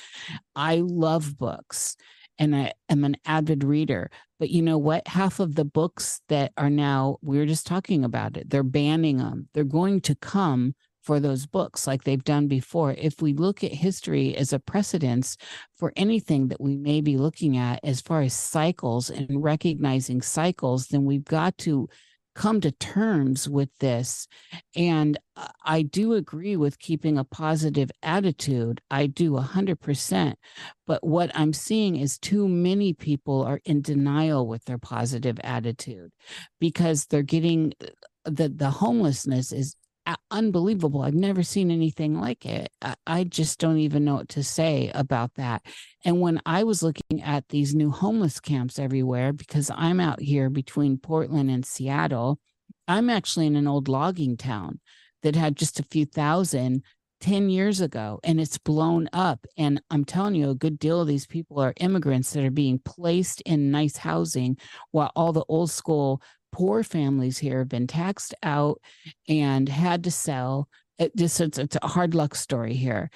S5: I love books and I am an avid reader. But you know what? Half of the books that are now, we were just talking about it, they're banning them. They're going to come for those books like they've done before. If we look at history as a precedence for anything that we may be looking at as far as cycles and recognizing cycles, then we've got to come to terms with this. And I do agree with keeping a positive attitude. I do 100%. But what I'm seeing is too many people are in denial with their positive attitude because they're getting uh, the, the homelessness is unbelievable. I've never seen anything like it. I, just don't even know what to say about that. And when I was looking at these new homeless camps everywhere, because I'm out here between Portland and Seattle, I'm actually in an old logging town that had just a few thousand 10 years ago and it's blown up. And I'm telling you, a good deal of these people are immigrants that are being placed in nice housing while all the old school poor families here have been taxed out and had to sell. It just it's, it's a hard luck story here,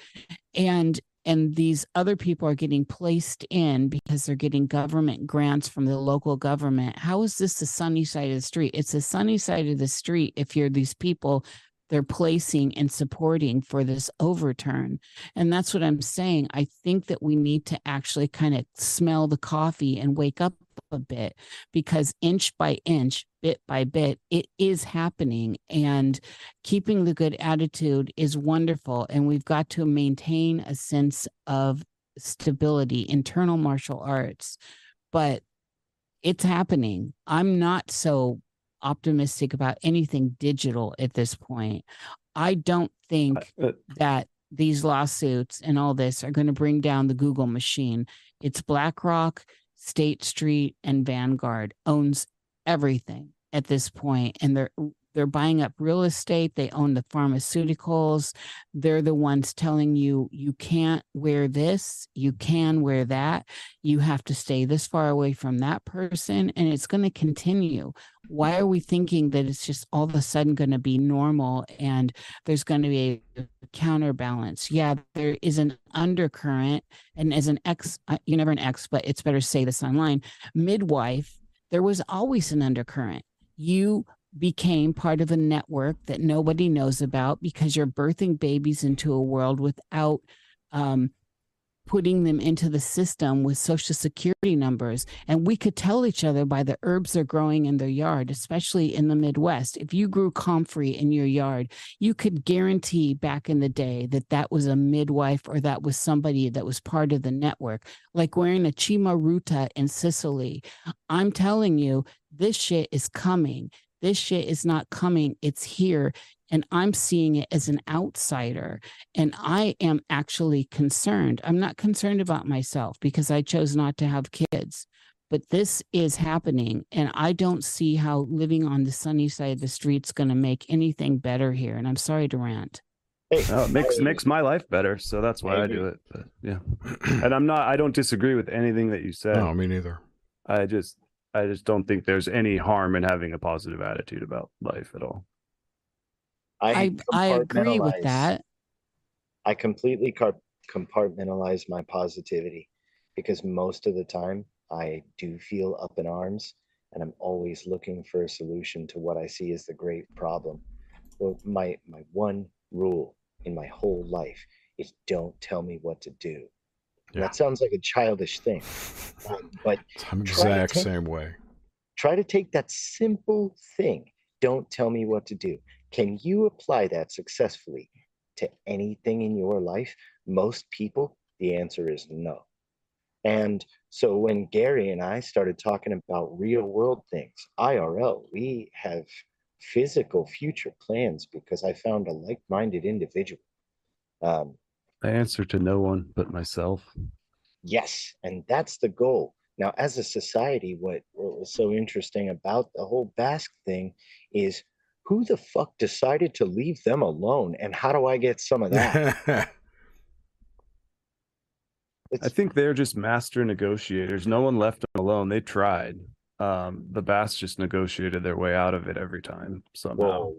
S5: and and these other people are getting placed in because they're getting government grants from the local government. How is this the sunny side of the street? It's the sunny side of the street if you're these people they're placing and supporting for this overturn. And that's what I'm saying. I think that we need to actually kind of smell the coffee and wake up a bit because inch by inch, bit by bit, it is happening. And keeping the good attitude is wonderful. And we've got to maintain a sense of stability, internal martial arts. But it's happening. I'm not so optimistic about anything digital at this point. I don't think uh, that these lawsuits and all this are going to bring down the Google machine. It's BlackRock, State Street, and Vanguard owns everything at this point, and they're they're buying up real estate they own the pharmaceuticals they're the ones telling you you can't wear this you can wear that you have to stay this far away from that person and it's going to continue. Why are we thinking that it's just all of a sudden going to be normal and there's going to be a counterbalance? Yeah there is an undercurrent and as an ex uh, you're never an ex but it's better to say this online. Midwife there was always an undercurrent. You became part of a network that nobody knows about because you're birthing babies into a world without um, putting them into the system with social security numbers. And we could tell each other by the herbs they're growing in their yard, especially in the Midwest. If you grew comfrey in your yard, you could guarantee back in the day that that was a midwife or that was somebody that was part of the network, like wearing a Cimaruta in Sicily. I'm telling you, this shit is coming. This shit is not coming, it's here. And I'm seeing it as an outsider. And I am actually concerned. I'm not concerned about myself because I chose not to have kids. But this is happening. And I don't see how living on the sunny side of the street is going to make anything better here. And I'm sorry to rant.
S3: Hey, oh, it makes makes my life better, so that's why I, I do it. But yeah, and I'm not. I don't disagree with anything that you said.
S2: No, me neither.
S3: I just I just don't think there's any harm in having a positive attitude about life at all.
S5: I I, agree with that.
S4: I completely compartmentalize my positivity because most of the time I do feel up in arms and I'm always looking for a solution to what I see as the great problem. Well, my my one rule in my whole life is don't tell me what to do. Yeah. That sounds like a childish thing, um, but
S2: I'm exact take, same way.
S4: Try to take that simple thing. Don't tell me what to do. Can you apply that successfully to anything in your life? Most people, the answer is no. And so when Gary and I started talking about real world things, IRL, we have physical future plans because I found a like minded individual. Um,
S3: I answer to no one but myself.
S4: Yes, and that's the goal. Now, as a society, what, what was so interesting about the whole Basque thing is who the fuck decided to leave them alone, and how do I get some of that?
S3: I think they're just master negotiators. No one left them alone. They tried. Um, the Basques just negotiated their way out of it every time somehow.
S4: Whoa.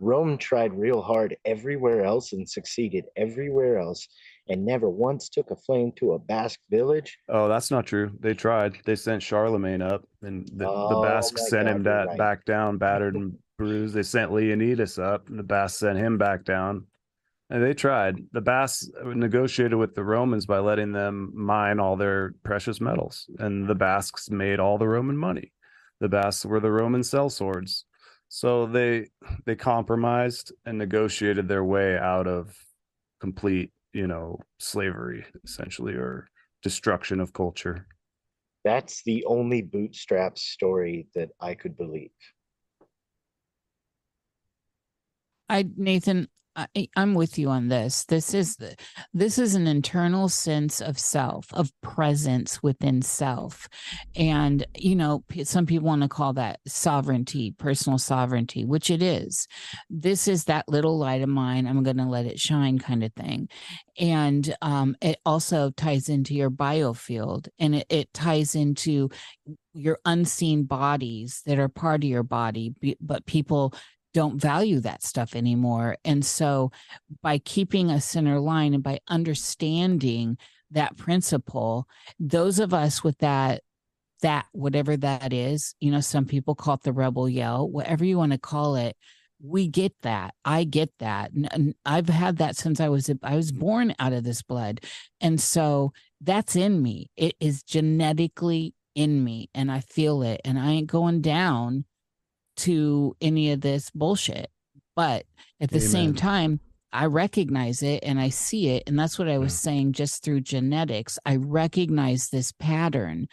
S4: Rome tried real hard everywhere else and succeeded everywhere else and never once took a flame to a Basque village.
S3: Oh, that's not true. They tried. They sent Charlemagne up and the, oh, the Basques sent God, him that right. back down, battered and bruised. They sent Leonidas up and the Basques sent him back down. And they tried. The Basques negotiated with the Romans by letting them mine all their precious metals, and the Basques made all the Roman money. The Basques were the Roman sellswords, so they they compromised and negotiated their way out of complete, you know, slavery, essentially, or destruction of culture.
S4: That's the only bootstrap story that I could believe.
S5: I Nathan, I, am with you on this. This is the, this is an internal sense of self, of presence within self, and you know, some people want to call that sovereignty, personal sovereignty, which it is. This is that little light of mine. I'm going to let it shine, kind of thing, and um, it also ties into your biofield, and it, it ties into your unseen bodies that are part of your body, but people don't value that stuff anymore. And so by keeping a center line and by understanding that principle, those of us with that that whatever that is, you know, some people call it the rebel yell, whatever you want to call it, we get that. I get that. And I've had that since I was I was born out of this blood. And so that's in me. It is genetically in me and I feel it and I ain't going down to any of this bullshit. But at the Amen. same time, I recognize it and I see it. And that's what I was saying just through genetics. I recognize this pattern.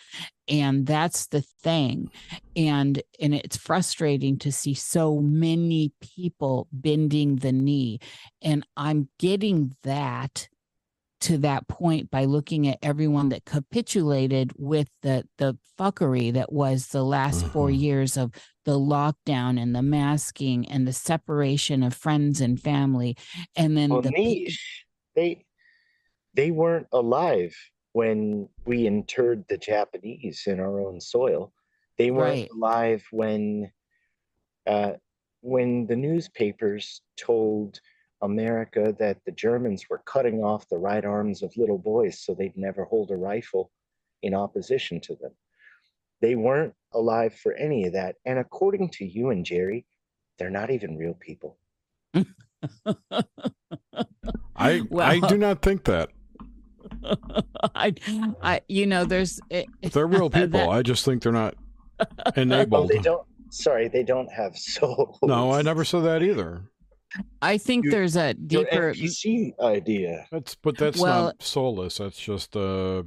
S5: And that's the thing. And and it's frustrating to see so many people bending the knee. And I'm getting that to that point by looking at everyone that capitulated with the the fuckery that was the last mm-hmm. four years of the lockdown and the masking and the separation of friends and family and then well, the
S4: niche, they they weren't alive when we interred the japanese in our own soil they weren't right. alive when uh, when the newspapers told America that the Germans were cutting off the right arms of little boys so they'd never hold a rifle in opposition to them. They weren't alive for any of that. And according to you and Jerry, they're not even real people.
S2: I well, I do not think that.
S5: I, I, you know, there's. It,
S2: they're real people. That, I just think they're not oh, enabled.
S4: Oh, they don't. Sorry, they don't have souls.
S2: No, I never said that either.
S5: I think you, there's a deeper
S4: NPC idea.
S2: That's but that's well, not soulless. That's just a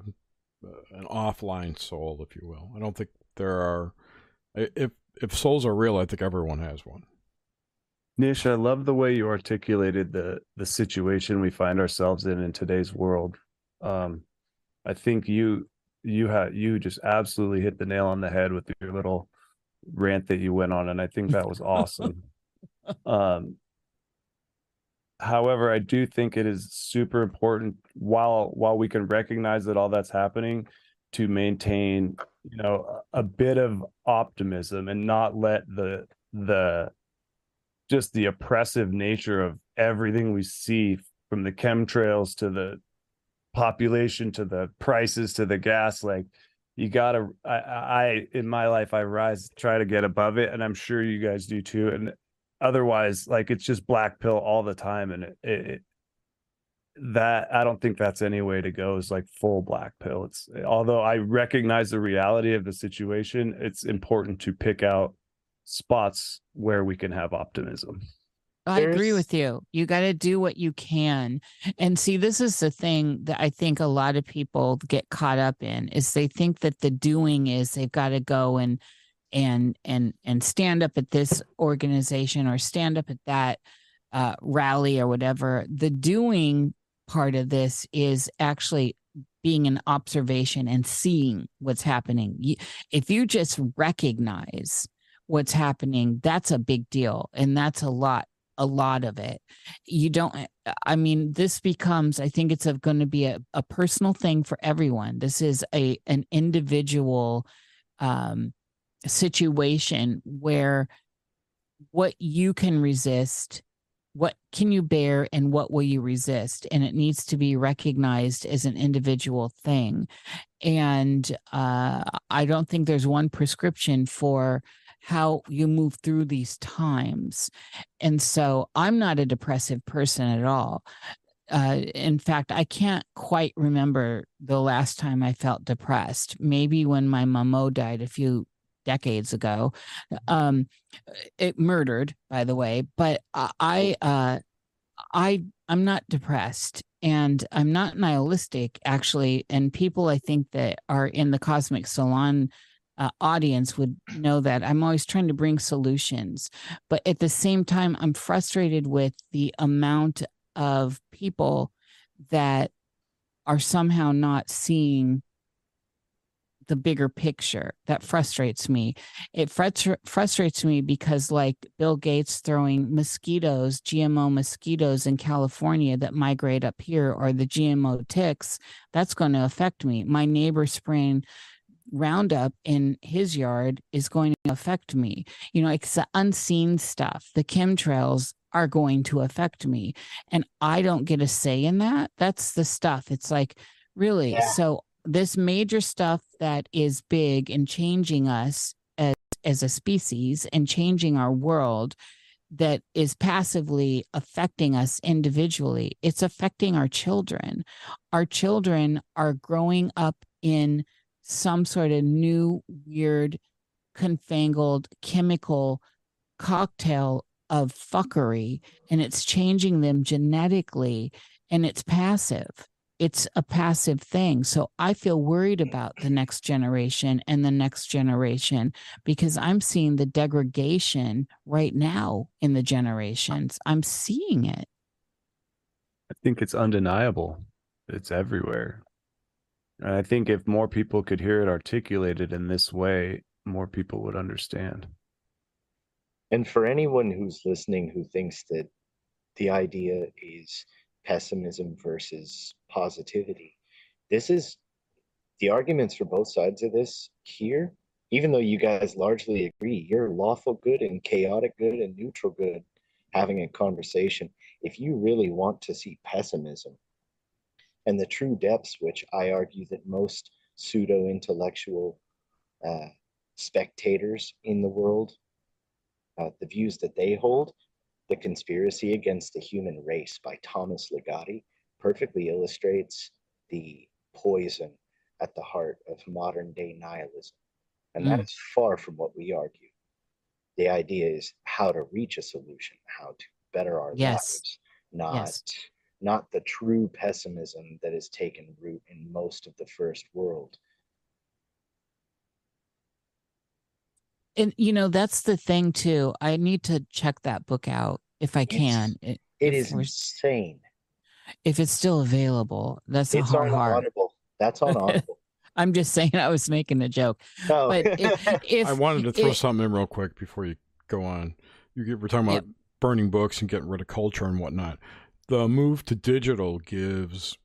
S2: an offline soul, if you will. I don't think there are. If if souls are real, I think everyone has one.
S3: Nish, I love the way you articulated the the situation we find ourselves in in today's world. Um, I think you you had you just absolutely hit the nail on the head with your little rant that you went on, and I think that was awesome. um, however i do think it is super important while while we can recognize that all that's happening to maintain you know a, bit of optimism and not let the the just the oppressive nature of everything we see from the chemtrails to the population to the prices to the gas like you gotta I, I in my life i rise try to get above it and i'm sure you guys do too and otherwise like it's just black pill all the time and it, it, that i don't think that's any way to go is like full black pill it's although i recognize the reality of the situation it's important to pick out spots where we can have optimism
S5: I agree with you. You got to do what you can. And see, this is the thing that I think a lot of people get caught up in is they think that the doing is they've got to go and and and and stand up at this organization or stand up at that uh, rally or whatever the doing part of this is actually being an observation and seeing what's happening if you just recognize what's happening that's a big deal and that's a lot a lot of it. You don't, I mean, this becomes, I think it's going to be a, a personal thing for everyone. This is a, an individual um, situation where what you can resist what can you bear and what will you resist? And it needs to be recognized as an individual thing. And uh, i don't think there's one prescription for how you move through these times. And so i'm not a depressive person at all. Uh, in fact, I can't quite remember the last time I felt depressed. Maybe when my mamo died a few decades ago. Um, it murdered, by the way, but I, uh, I, I'm not depressed and I'm not nihilistic actually. And people I think that are in the Cosmic Salon uh, audience would know that I'm always trying to bring solutions, but at the same time, I'm frustrated with the amount of people that are somehow not seeing the bigger picture that frustrates me. It frustr- frustrates me because like bill gates throwing mosquitoes gmo mosquitoes in california that migrate up here or the gmo ticks that's going to affect me. My neighbor spraying roundup in his yard is going to affect me. You know it's the unseen stuff. The chemtrails are going to affect me. And i don't get a say in that. That's the stuff. It's like really? Yeah. so this major stuff that is big and changing us as as a species and changing our world that is passively affecting us individually it's affecting our children. Our children are growing up in some sort of new weird confangled chemical cocktail of fuckery and it's changing them genetically and it's passive it's a passive thing. So I feel worried about the next generation and the next generation because I'm seeing the degradation right now in the generations. I'm seeing it.
S3: I think it's undeniable. It's everywhere. And I think if more people could hear it articulated in this way, more people would understand.
S4: And for anyone who's listening who thinks that the idea is pessimism versus positivity. This is the arguments for both sides of this here, even though you guys largely agree, you're lawful good and chaotic good and neutral good having a conversation. If you really want to see pessimism and the true depths, which I argue that most pseudo intellectual uh, spectators in the world, uh, the views that they hold, the Conspiracy Against the Human Race by Thomas Ligotti perfectly illustrates the poison at the heart of modern day nihilism. And that mm. is far from what we argue. The idea is how to reach a solution, how to better our yes. lives, not yes. not the true pessimism that has taken root in most of the first world.
S5: And you know that's the thing too i need to check that book out if i can
S4: it's, it is insane.
S5: If it's still available that's it's hard, on hard.
S4: audible. That's on audible.
S5: I'm just saying i was making a joke.
S4: No.
S5: but if, if,
S2: i wanted to throw something in real quick before you go on. You get, we're talking about burning books and getting rid of culture and whatnot. The move to digital gives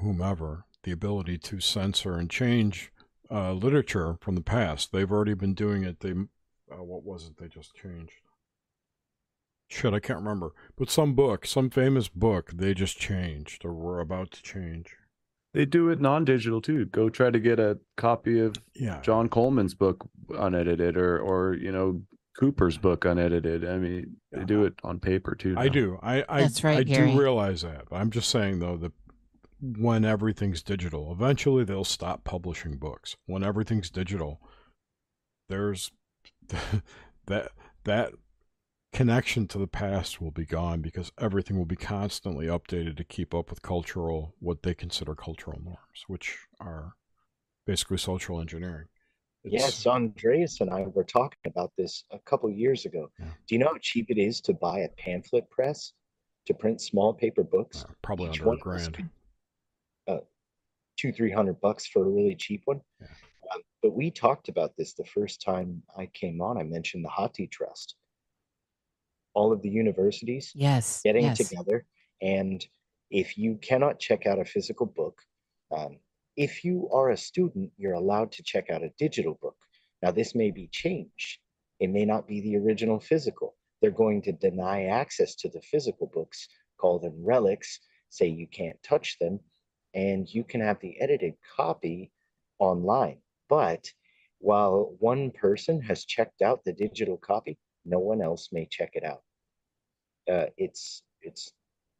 S2: whomever the ability to censor and change uh, literature from the past. They've already been doing it. They, uh, what was it? They just changed. Shit, I can't remember. But some book, some famous book, they just changed or were about to change.
S3: They do it non-digital too. Go try to get a copy of
S2: yeah.
S3: John Coleman's book unedited, or or you know Cooper's book unedited. I mean, they do it on paper too.
S2: Now. I do. I I,
S5: That's right,
S2: I
S5: Gary.
S2: do realize that. I'm just saying though that when everything's digital. Eventually, they'll stop publishing books. When everything's digital, there's that that connection to the past will be gone because everything will be constantly updated to keep up with cultural what they consider cultural norms, which are basically social engineering.
S4: It's, yes, Andreas and I were talking about this a couple years ago. Yeah. Do you know how cheap it is to buy a pamphlet press to print small paper books?
S2: Uh, probably Each under a grand
S4: two three hundred bucks for a really cheap one. Yeah. Um, but we talked about this the first time I came on. I mentioned the Hathi Trust, all of the universities
S5: yes
S4: getting
S5: yes.
S4: together and if you cannot check out a physical book um, if you are a student you're allowed to check out a digital book now this may be changed it may not be the original physical they're going to deny access to the physical books call them relics say you can't touch them and you can have the edited copy online but while one person has checked out the digital copy no one else may check it out uh, it's it's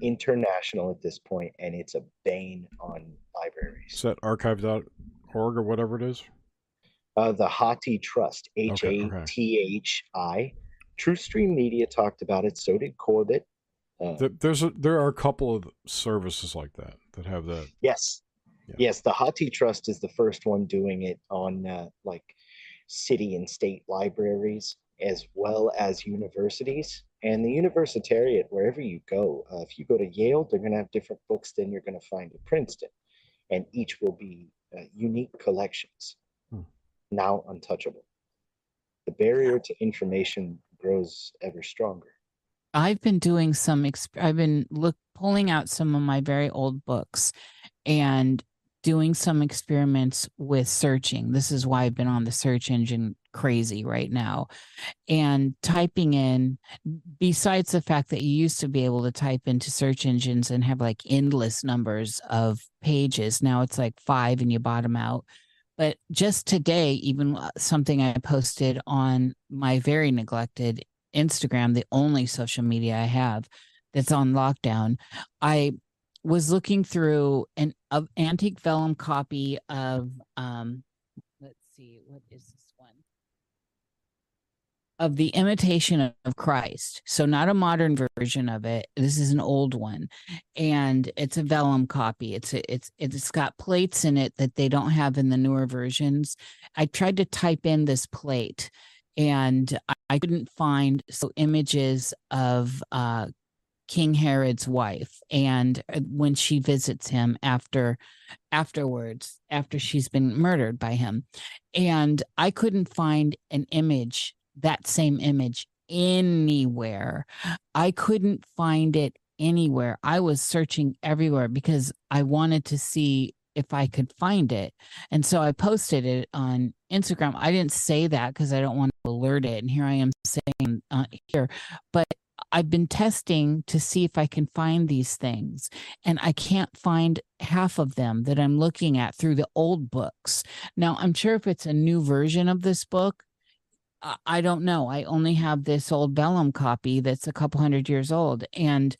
S4: international at this point and it's a bane on libraries
S2: Is that archive.org or whatever it is?
S4: uh, the Hathi Trust, H A T H I.
S2: Okay,
S4: A
S2: okay.
S4: T H I. TrueStream Media talked about it. So did Corbett. Uh,
S2: Th- There's a, there are a couple of services like that that have that.
S4: yes,
S2: Yeah.
S4: yes. The Hathi Trust is the first one doing it on uh, like city and state libraries as well as universities. And the Universitariat, wherever you go, uh, if you go to Yale, they're going to have different books than you're going to find at Princeton, and each will be uh, unique collections,
S2: Hmm.
S4: now untouchable. The barrier to information grows ever stronger.
S5: I've been doing some. Exp- I've been look pulling out some of my very old books, and doing some experiments with searching. This is why I've been on the search engine crazy right now, and typing in. Besides the fact that you used to be able to type into search engines and have like endless numbers of pages, now it's like five and you bottom out. But just today, even uh, something I posted on my very neglected Instagram, the only social media I have that's on lockdown, I was looking through an antique vellum copy of um let's see, what is this one? Of the imitation of Christ. So not a modern version of it. This is an old one. And it's a vellum copy. It's a, it's it's got plates in it that they don't have in the newer versions. I tried to type in this plate and I, couldn't find so images of uh King Herod's wife and uh, when she visits him after afterwards after she's been murdered by him. And I couldn't find an image that same image anywhere. I couldn't find it anywhere. I was searching everywhere because I wanted to see if I could find it. And so I posted it on Instagram I didn't say that because I don't want to alert it and here I am saying uh, here but I've been testing to see if I can find these things, and I can't find half of them that I'm looking at through the old books. Now, I'm sure if it's a new version of this book, I- don't know. I only have this old vellum copy that's a couple hundred years old, and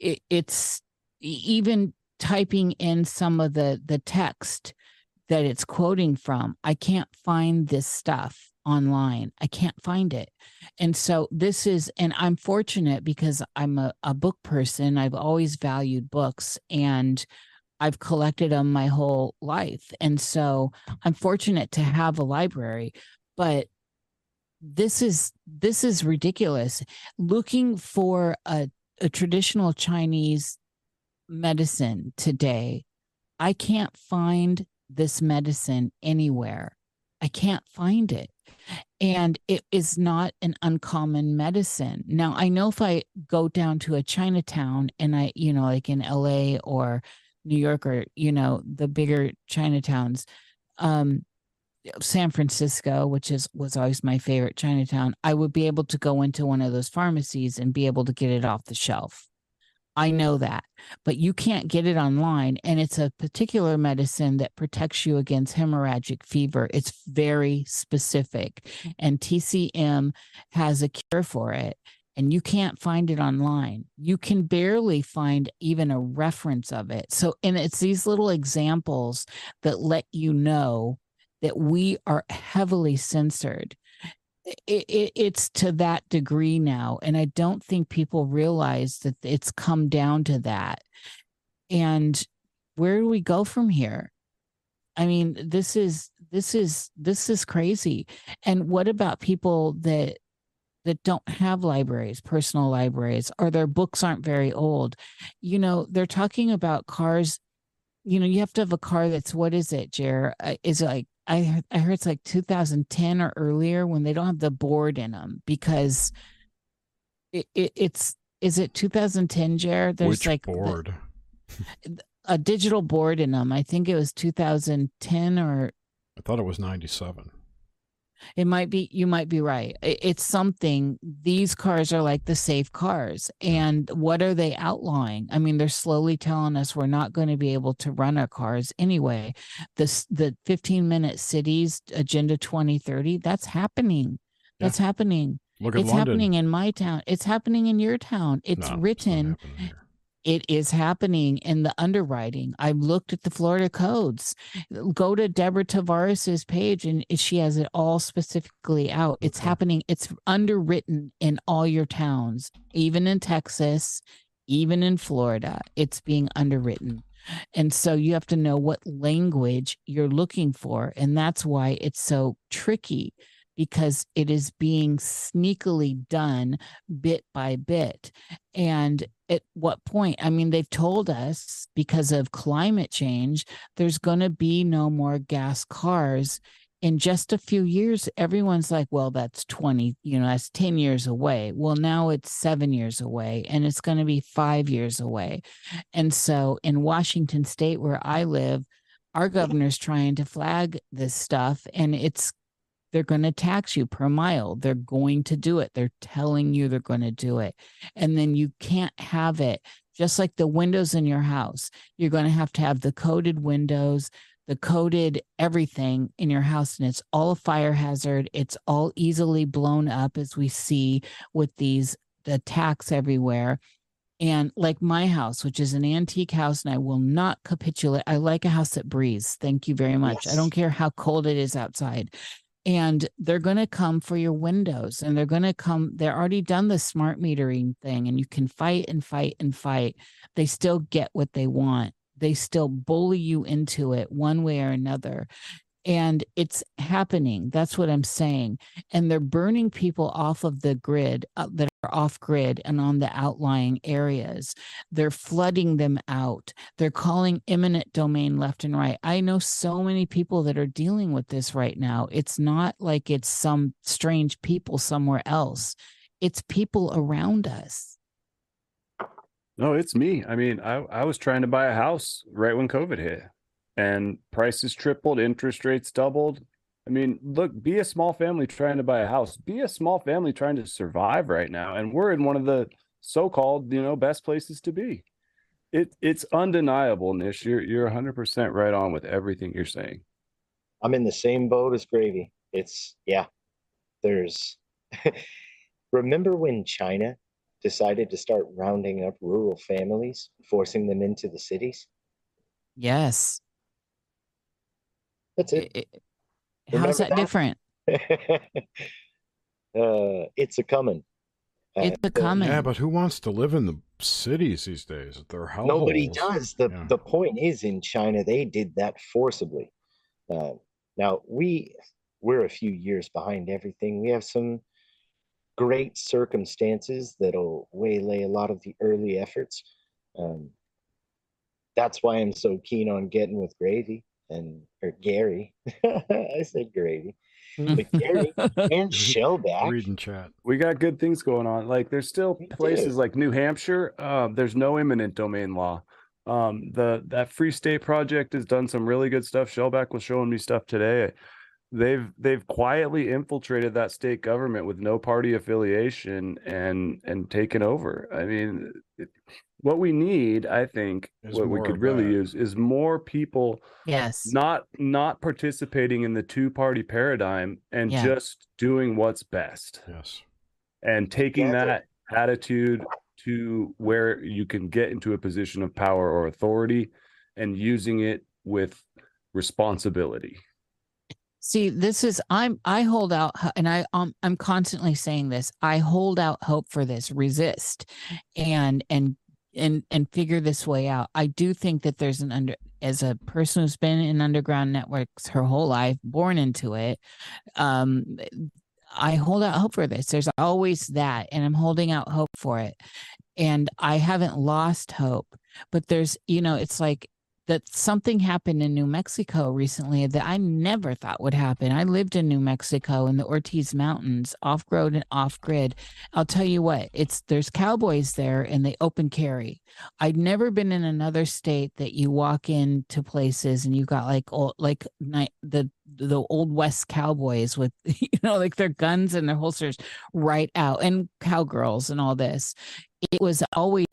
S5: it, it's even typing in some of the the text that it's quoting from. I can't find this stuff online. I can't find it. And so this is, and I'm fortunate because I'm a, a book person. I've always valued books and I've collected them my whole life. And so I'm fortunate to have a library, but this is this is ridiculous. Looking for a, a traditional Chinese medicine today, I can't find this medicine anywhere. I can't find it. And it is not an uncommon medicine. Now, I know if I go down to a Chinatown and I, you know, like in LA or New York or, you know, the bigger Chinatowns, um, San Francisco, which is was always my favorite Chinatown, I would be able to go into one of those pharmacies and be able to get it off the shelf. I know that, but you can't get it online. And it's a particular medicine that protects you against hemorrhagic fever. It's very specific, mm. and TCM has a cure for it. And you can't find it online. You can barely find even a reference of it. So, and it's these little examples that let you know that we are heavily censored it, it, it's to that degree now and i don't think people realize that it's come down to that. And where do we go from here? I mean this is this is this is crazy. And what about people that that don't have libraries personal libraries or their books aren't very old? You know they're talking about cars. You know you have to have a car that's what is it jer? Uh, is it like I I heard it's like 2010 or earlier when they don't have the board in them because it, it, it's is it 2010, Jared? There's
S2: Which
S5: like
S2: board?
S5: The, a digital board in them. I think it was 2010 or
S2: I thought it was 97.
S5: It might be, you might be right. It's something, these cars are like the safe cars. And what are they outlawing? I mean, they're slowly telling us we're not going to be able to run our cars anyway. This, the 15 minute cities agenda 2030, that's happening. That's yeah. happening.
S2: Look at
S5: it's
S2: London.
S5: happening in my town. It's happening in your town. It's
S2: No,
S5: written
S2: here.
S5: It is happening in the underwriting. I've looked at the Florida codes. Go to Deborah Tavares's page and she has it all specifically out. It's
S2: Okay.
S5: happening. It's underwritten in all your towns, even in Texas, even in Florida. It's being underwritten. And so you have to know what language you're looking for. And that's why it's so tricky because it is being sneakily done bit by bit. And at what point? I mean, they've told us because of climate change, there's going to be no more gas cars. In just a few years, everyone's like, well, that's 20, you know, that's 10 years away. Well, now it's seven years away and it's going to be five years away. And so in Washington state, where I live, our governor's trying to flag this stuff and it's they're going to tax you per mile. They're going to do it. They're telling you they're going to do it. And then you can't have it just like the windows in your house. You're going to have to have the coated windows, the coated everything in your house. And it's all a fire hazard. It's all easily blown up, as we see with these attacks everywhere. And like my house, which is an antique house, and I will not capitulate. I like a house that breathes. Thank you very much. I don't care how cold it is outside and they're going to come for your windows and they're going to come they're already done the smart metering thing and you can fight and fight and fight. They still get what they want. They still bully you into it one way or another and it's happening. That's what i'm saying. And they're burning people off of the grid uh, that off grid and on the outlying areas. They're flooding them out. They're calling eminent domain left and right. I know so many people that are dealing with this right now. It's not like it's some strange people somewhere else. It's people around us.
S3: No, it's me. I mean, I, I was trying to buy a house right when COVID hit and prices tripled, interest rates doubled. I mean, look, be a small family trying to buy a house, be a small family trying to survive right now. And we're in one of the so-called, you know, best places to be. It it's undeniable, Nish. You're you're 100% right on with everything you're saying.
S4: I'm in the same boat as Gravy. It's yeah. There's remember when China decided to start rounding up rural families, forcing them into the cities?
S5: yes
S4: That's it.
S5: I- I- how's that
S4: that?
S5: different
S4: uh it's a coming.
S5: It's a
S4: uh,
S5: coming.
S2: Yeah, but who wants to live in the cities these days? Their hellholes.
S4: Nobody does. The
S2: Yeah.
S4: the point is in China they did that forcibly. Uh, now we we're a few years behind everything. We have some great circumstances that'll waylay a lot of the early efforts. Um, that's why I'm so keen on getting with Gravy and or Gary. I said Gravy, but Gary and Shellback.
S2: Read and chat.
S3: we got good things going on. Like there's still
S4: We
S3: places
S4: do.
S3: like New Hampshire. Uh, there's no eminent domain law. Um, the that Free State Project has done some really good stuff. Shellback was showing me stuff today. They've they've quietly infiltrated that state government with no party affiliation and and taken over. I mean, it, what we need, I think,
S2: Is
S3: what we could really
S2: that.
S3: use is more people
S5: yes
S3: not not participating in the two party paradigm and
S5: Yeah.
S3: just doing what's best
S2: Yes.
S3: and taking
S4: Yeah,
S3: that attitude to where you can get into a position of power or authority and using it with responsibility.
S5: See, this is I'm I hold out and I um I'm constantly saying this. I hold out hope for this. Resist and and and and figure this way out. I do think that there's an under as a person who's been in underground networks her whole life, born into it. Um I hold out hope for this. There's always that and I'm holding out hope for it. And I haven't lost hope. But there's, you know, it's like that something happened in New Mexico recently that I never thought would happen. I lived in New Mexico in the Ortiz Mountains, off road and off grid. I'll tell you what, it's there's cowboys there and they open carry. I'd never been in another state that you walk into places and you got like old, like the the old west cowboys with you know like their guns and their holsters right out and cowgirls and all this it was always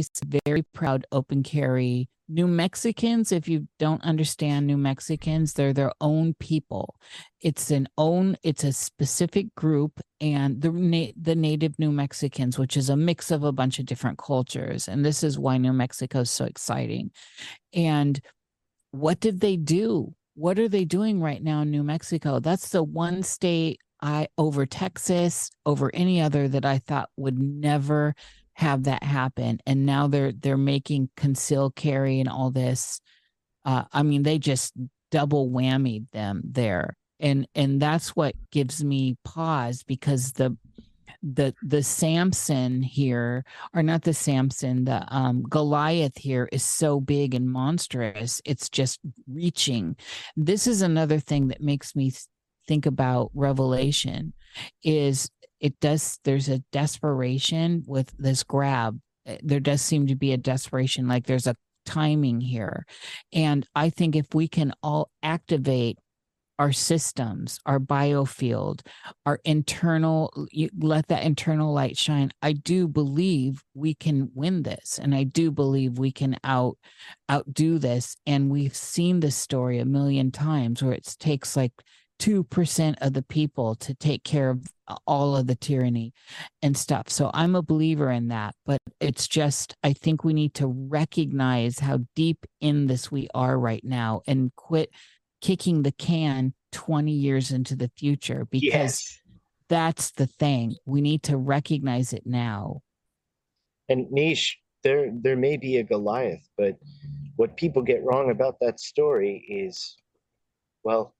S5: very proud open carry New Mexicans, if you don't understand New Mexicans, they're their own people. It's an own, it's a specific group, and the the native New Mexicans, which is a mix of a bunch of different cultures, and this is why New Mexico is so exciting. And what did they do? What are they doing right now in New Mexico? That's the one state I over Texas, over any other that I thought would never have that happen and now they're they're making conceal carry and all this uh i mean they just double whammied them there. And and that's what gives me pause because the the the samson here or not the samson the um goliath here is so big and monstrous it's just reaching. This is another thing that makes me think about revelation is it does there's a desperation with this grab. Eh, there does seem to be a desperation like there's a timing here. And i think if we can all activate our systems our biofield our internal let that internal light shine i do believe we can win this. And i do believe we can out outdo this. And we've seen this story a million times where it takes like 2% of the people to take care of all of the tyranny and stuff. So I'm a believer in that, but it's just, I think we need to recognize how deep in this we are right now and quit kicking the can 20 years into the future because yes. that's the thing. We need to recognize it now.
S4: And Nish, there there may be a Goliath, but what people get wrong about that story is well,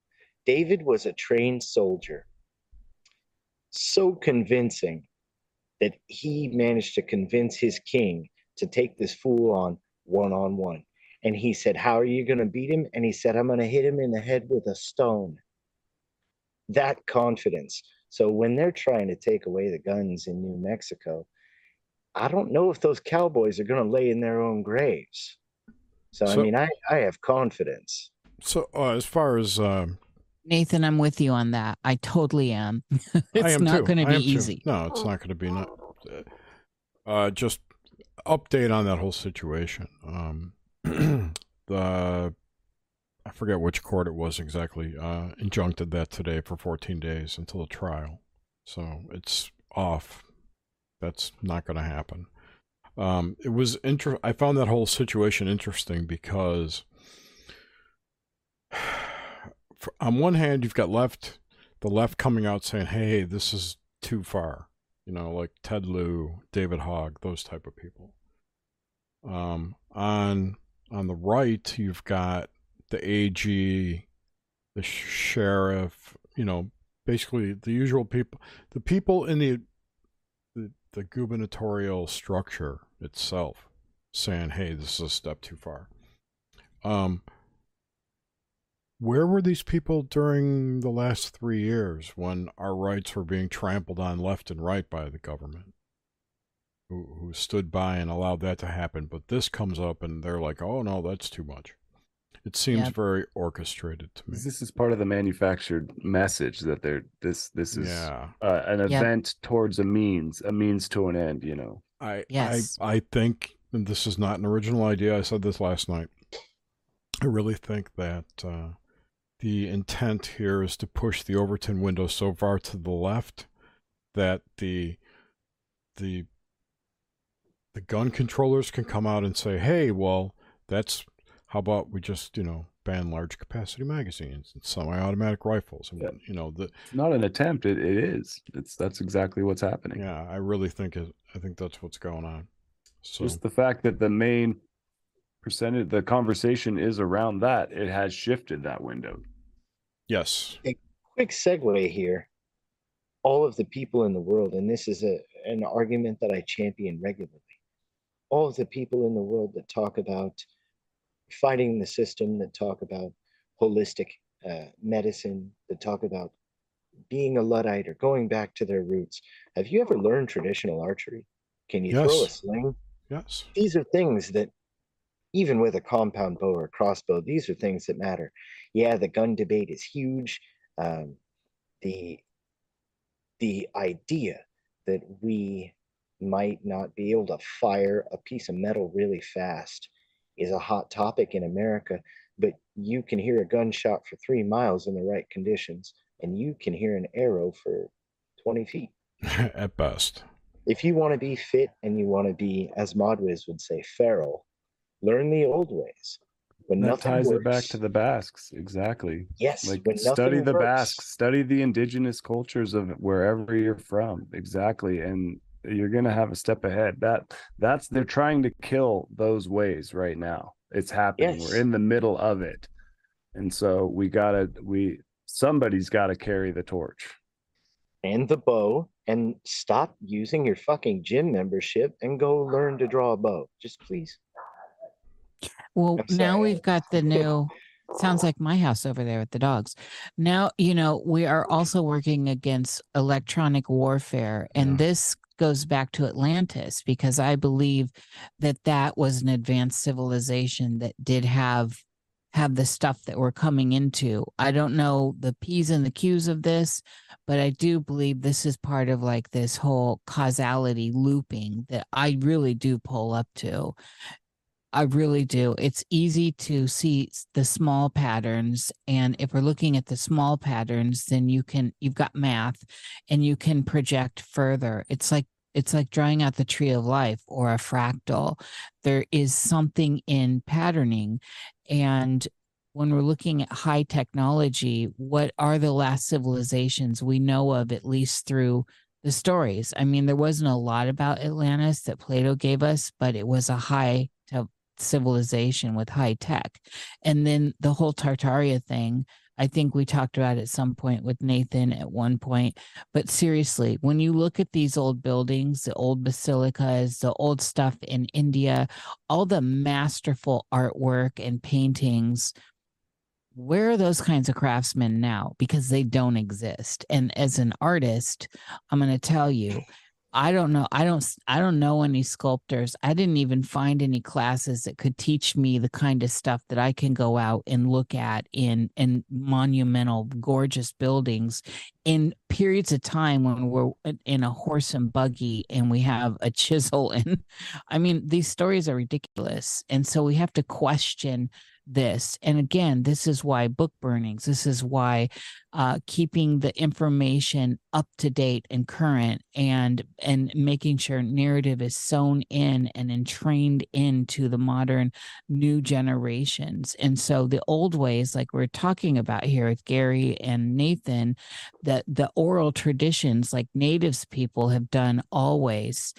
S4: David was a trained soldier, so convincing that he managed to convince his king to take this fool on one on one. And he said, How are you going to beat him? And he said, I'm going to hit him in the head with a stone. That confidence. So when they're trying to take away the guns in New Mexico, I don't know if those cowboys are going to lay in their own graves. So, so I mean, I, I have confidence.
S2: So uh, as far as um,
S5: Nathan, I'm with you on that. I totally am. it's am not going to be easy.
S2: Too. No, it's not going to be. Not, uh, just update on that whole situation. Um, the I forget which court it was exactly. Uh, injuncted that today for 14 days until the trial. So it's off. That's not going to happen. Um, it was inter- I found that whole situation interesting because on one hand, you've got left, the left coming out saying, "Hey, this is too far," you know, like Ted Lieu, David Hogg, those type of people. Um, on on the right, you've got the AG, the sheriff, you know, basically the usual people, the people in the the, the gubernatorial structure itself, saying, "Hey, this is a step too far." Um, where were these people during the last three years when our rights were being trampled on left and right by the government? Who, who stood by and allowed that to happen. But this comes up and they're like, oh, no, that's too much. It seems yeah. very orchestrated to me.
S3: This is part of the manufactured message that they're this this is yeah. uh, an event towards a means, a means to an end. You know.
S2: I yes. I I think, and this is not an original idea. I said this last night. I really think that uh, the intent here is to push the Overton window so far to the left that the the the gun controllers can come out and say, "Hey, well, that's how about we just you know ban large capacity magazines and semi-automatic rifles?" And, yeah. You know, the
S3: it's not an attempt; it, it is. It's that's exactly what's happening.
S2: Yeah, I really think it. I think that's what's going on.
S3: So just the fact that the main percentage, the conversation is around that. It has shifted that window.
S2: Yes.
S4: A quick segue here. All of the people in the world, and this is a an argument that I champion regularly. All of the people in the world that talk about fighting the system that talk about holistic uh, medicine, that talk about being a Luddite or going back to their roots. Have you ever learned traditional archery? Can you yes. throw a sling?
S2: Yes.
S4: These are things that, even with a compound bow or crossbow, these are things that matter. Yeah, the gun debate is huge. Um, the the idea that we might not be able to fire a piece of metal really fast is a hot topic in America, but you can hear a gunshot for three miles in the right conditions, and you can hear an arrow for 20 feet.
S2: At best.
S4: If you want to be fit and you want to be, as Modwiz would say, feral, learn the old ways.
S3: When that ties works, it back to the Basques, exactly.
S4: Yes.
S3: Like study the works. Basques, study the indigenous cultures of wherever you're from. Exactly. And you're going to have a step ahead that that's they're trying to kill those ways right now it's happening yes. we're in the middle of it and so we gotta we somebody's got to carry the torch
S4: and the bow and stop using your fucking gym membership and go learn to draw a bow just please
S5: well now we've got the new sounds like my house over there with the dogs now you know we are also working against electronic warfare and yeah. this goes back to Atlantis because I believe that that was an advanced civilization that did have have the stuff that we're coming into. I don't know the P's and the Q's of this, but I do believe this is part of like this whole causality looping that I really do pull up to. I really do. It's easy to see the small patterns. And if we're looking at the small patterns, then you can, you've got math and you can project further. It's like, it's like drawing out the tree of life or a fractal. There is something in patterning. And when we're looking at high technology, what are the last civilizations we know of, at least through the stories? I mean, there wasn't a lot about Atlantis that Plato gave us, but it was a high civilization with high tech. And then the whole Tartaria thing, I think we talked about at some point with Nathan at one point. But seriously, when you look at these old buildings, the old basilicas, the old stuff in India, all the masterful artwork and paintings, where are those kinds of craftsmen now? Because they don't exist. And as an artist, I'm going to tell you, I don't know. I don't I don't know any sculptors. I didn't even find any classes that could teach me the kind of stuff that I can go out and look at in in monumental gorgeous buildings in periods of time when we're in a horse and buggy and we have a chisel and I mean these stories are ridiculous. And so we have to question this. And again, this is why book burnings, this is why uh, keeping the information up to date and current and and making sure narrative is sewn in and entrained into the modern new generations. And so the old ways, like we're talking about here with Gary and Nathan, that the oral traditions like natives people have done always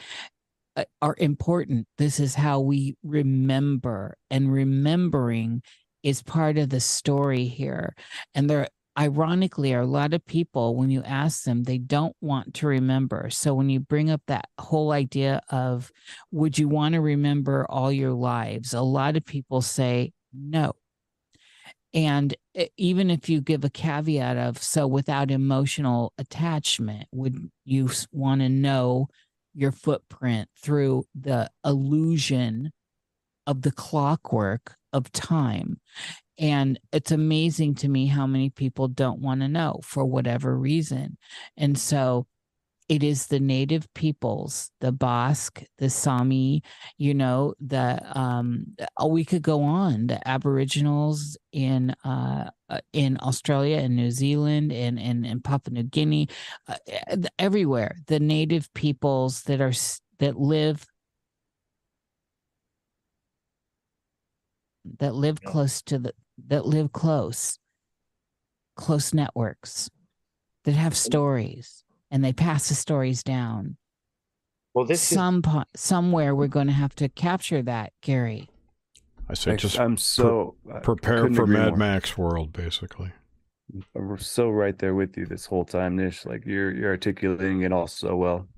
S5: Uh, are important. This is how we remember, and remembering is part of the story here. And there, ironically, are a lot of people, when you ask them, they don't want to remember. So when you bring up that whole idea of, would you want to remember all your lives? A lot of people say no. And even if you give a caveat of, so without emotional attachment, would you want to know your footprint through the illusion of the clockwork of time. And it's amazing to me how many people don't want to know for whatever reason. And so it is the native peoples, the Basque, the Sami, you know, the um oh, we could go on, the Aboriginals in uh, uh in Australia and New Zealand and and, and Papua New Guinea, uh, everywhere, the native peoples that are that live that live yeah. close to the that live close close networks that have stories and they pass the stories down. Well, this some is... somewhere we're going to have to capture that, Gary.
S2: I say just
S3: I'm so
S2: pre- prepare for Mad more. Max world, basically.
S3: We're so right there with you this whole time, Nish. Like you're you're articulating it all so well.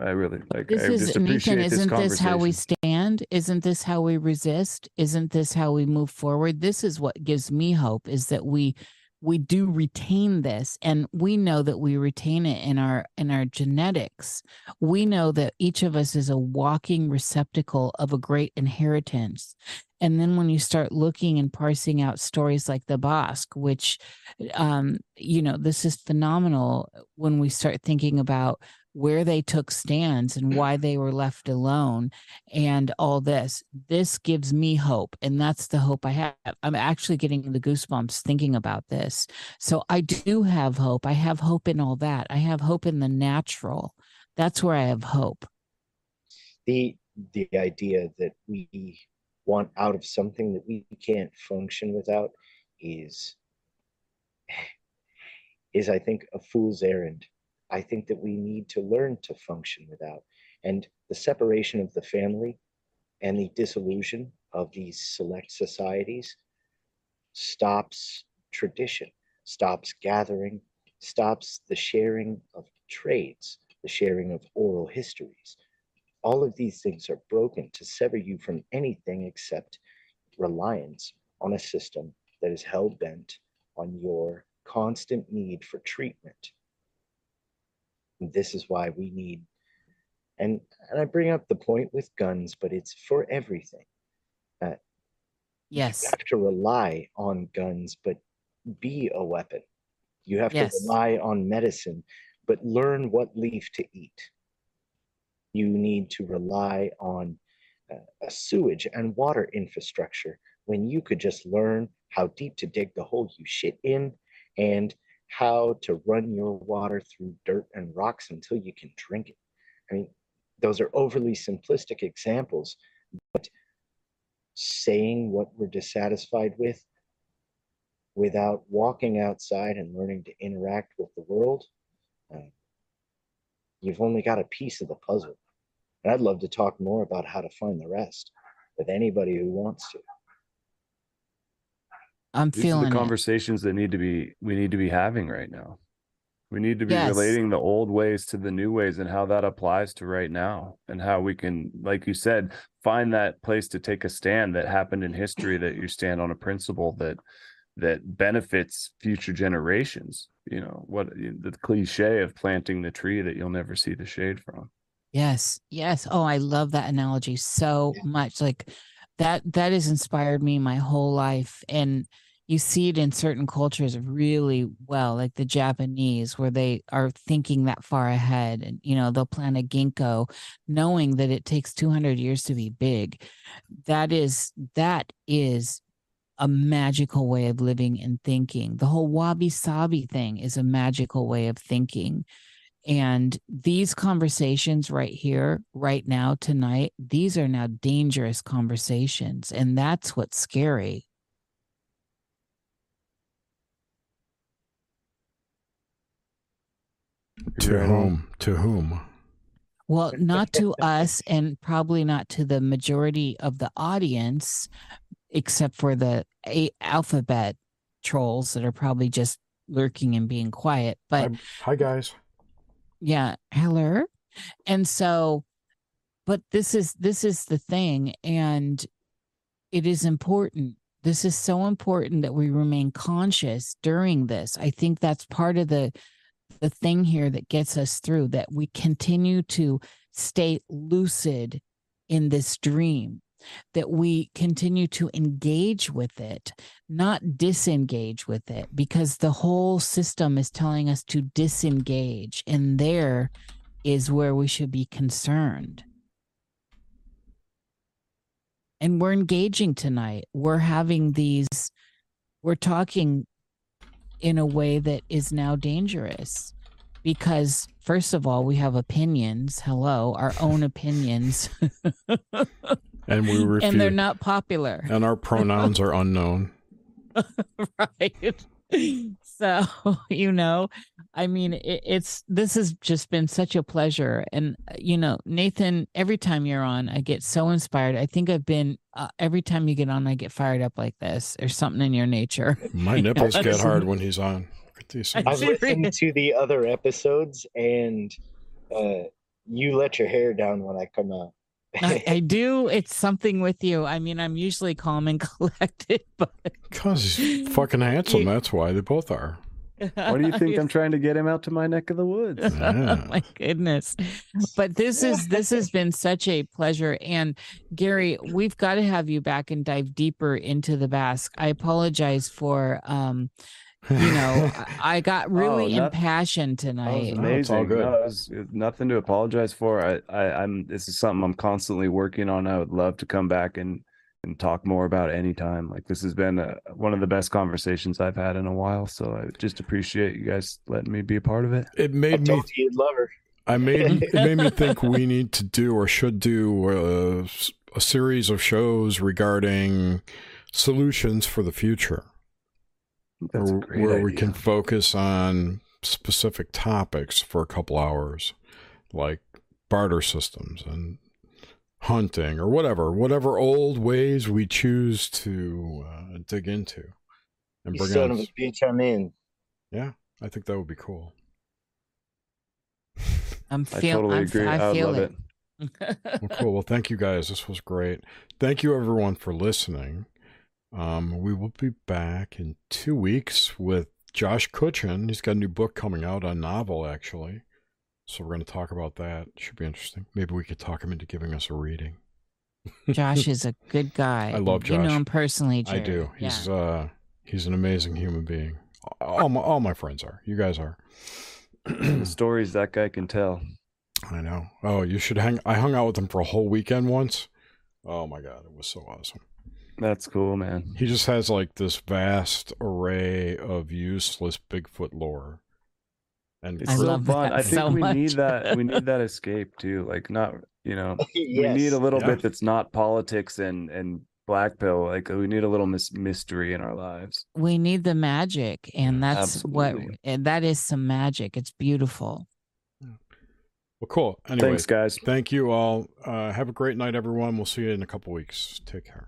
S3: I really like.
S5: This
S3: I
S5: is
S3: just
S5: Nathan.
S3: appreciate
S5: Isn't
S3: this
S5: this how we stand? Isn't this how we resist? Isn't this how we move forward? This is what gives me hope: is that we we do retain this and we know that we retain it in our in our genetics. We know that each of us is a walking receptacle of a great inheritance. And then when you start looking and parsing out stories like the Basque, which um you know this is phenomenal when we start thinking about where they took stands and why they were left alone and all this. This gives me hope and that's the hope i have. I'm actually getting the goosebumps thinking about this. So i do have hope. I have hope in all that. I have hope in the natural. That's where i have hope.
S4: The the idea that we want out of something that we can't function without is is i think a fool's errand I think that we need to learn to function without. And the separation of the family and the dissolution of these select societies stops tradition, stops gathering, stops the sharing of trades, the sharing of oral histories. All of these things are broken to sever you from anything except reliance on a system that is hell bent on your constant need for treatment this is why we need and and i bring up the point with guns but it's for everything uh,
S5: yes.
S4: you have to rely on guns but be a weapon. You have
S5: Yes.
S4: to rely on medicine but learn what leaf to eat. You need to rely on uh, a sewage and water infrastructure when you could just learn how deep to dig the hole you shit in and how to run your water through dirt and rocks until you can drink it. I mean, those are overly simplistic examples, but saying what we're dissatisfied with without walking outside and learning to interact with the world, uh, you've only got a piece of the puzzle. And I'd love to talk more about how to find the rest with anybody who wants to.
S5: I'm
S3: These are
S5: feeling
S3: the
S5: it
S3: conversations that need to be we need to be having right now. We need to be
S5: Yes.
S3: relating the old ways to the new ways and how that applies to right now and how we can, like you said, find that place to take a stand that happened in history that you stand on a principle that that benefits future generations. You know, what the cliche of planting the tree that you'll never see the shade from.
S5: Yes, yes. Oh, I love that analogy so much. Like that that has inspired me my whole life and you see it in certain cultures really well, like the Japanese where they are thinking that far ahead and you know, they'll plant a ginkgo knowing that it takes 200 years to be big. That is that is a magical way of living and thinking. The whole wabi sabi thing is a magical way of thinking. And these conversations right here, right now, tonight, these are now dangerous conversations. And that's what's scary.
S2: To whom? To whom?
S5: Well, not to us, and probably not to the majority of the audience, except for the a- alphabet trolls that are probably just lurking and being quiet. But
S2: Hi, hi, guys.
S5: Yeah. Hello and so but this is this is the thing and it is important. This is so important that we remain conscious during this. I think that's part of the the thing here that gets us through that we continue to stay lucid in this dream that we continue to engage with it not disengage with it because the whole system is telling us to disengage and there is where we should be concerned. And we're engaging tonight. We're having these we're talking in a way that is now dangerous because first of all we have opinions. Hello our own opinions
S2: And we refuse.
S5: and they're not popular
S2: and our pronouns are unknown.
S5: right so you know i mean it, it's this has just been such a pleasure and uh, you know nathan every time you're on i get so inspired i think i've been uh, every time you get on i get fired up like this there's something in your nature
S2: My nipples get hard when he's on. Look at these
S5: I
S2: things.
S4: I've listened to the other episodes and uh, you let your hair down when I come out.
S5: I, I do. It's something with you. I mean, I'm usually calm and collected, but
S2: Because he's fucking handsome.
S5: You-
S2: That's why they both are.
S3: What do you think I'm trying to get him out to my neck of the woods?
S2: Yeah.
S5: oh my goodness but this is this has been such a pleasure and gary we've got to have you back and dive deeper into the basque i apologize for um you know I- i got oh, really
S3: not-
S5: impassioned
S3: That was
S5: tonight
S2: No, it's all
S3: amazing.
S2: good.
S3: No, it was, it was nothing to apologize for. I, I, I'm. This is something I'm constantly working on. I would love to come back and and talk more about anytime. Like this has been a, one of the best conversations I've had in a while. So I just appreciate you guys letting me be a part of it.
S2: It
S4: I
S2: made me
S4: told you you'd love her.
S2: I made it made me think we need to do or should do uh, a, a series of shows regarding solutions for the future,
S3: That's a
S2: where,
S3: great
S2: where we can focus on specific topics for a couple hours, like barter systems and hunting or whatever, whatever old ways we choose to uh, dig into and
S4: You
S2: bring
S4: son
S2: on.
S4: of a bitch, I'm in.
S2: Yeah, I think that would be cool.
S5: i'm
S3: I
S5: feel
S3: totally
S5: I'm,
S3: agree.
S5: i
S3: I
S5: feel
S3: love
S5: it,
S3: it.
S2: Well, cool. Well, thank you guys. This was great. Thank you everyone for listening. Um, we will be back in two weeks with Josh Cutchin. He's got a new book coming out, a novel actually. So we're going to talk about that. Should be interesting. Maybe we could talk him into giving us a reading.
S5: josh is a good guy
S2: I love Josh.
S5: you know him personally
S2: I
S5: Jared.
S2: do.
S5: yeah.
S2: He's uh he's an amazing human being. All my all my friends are. You guys are.
S3: the stories that guy can tell.
S2: I know. Oh, you should hang. I hung out with him for a whole weekend once. Oh my god, it was so awesome.
S3: That's cool, man.
S2: He just has like this vast array of useless Bigfoot lore. And
S3: It's
S5: I
S3: so fun. I think
S5: so
S3: we
S5: much.
S3: need that. We need that escape too. Like not, you know,
S4: yes.
S3: we need a little
S2: Yeah.
S3: bit that's not politics and and black pill. Like we need a little mis- mystery in our lives.
S5: we need the magic and that's what and that is some magic it's beautiful
S2: well, cool. Anyway,
S3: Thanks, guys.
S2: thank you all. Uh, have a great night, everyone. We'll see you in a couple weeks. Take care.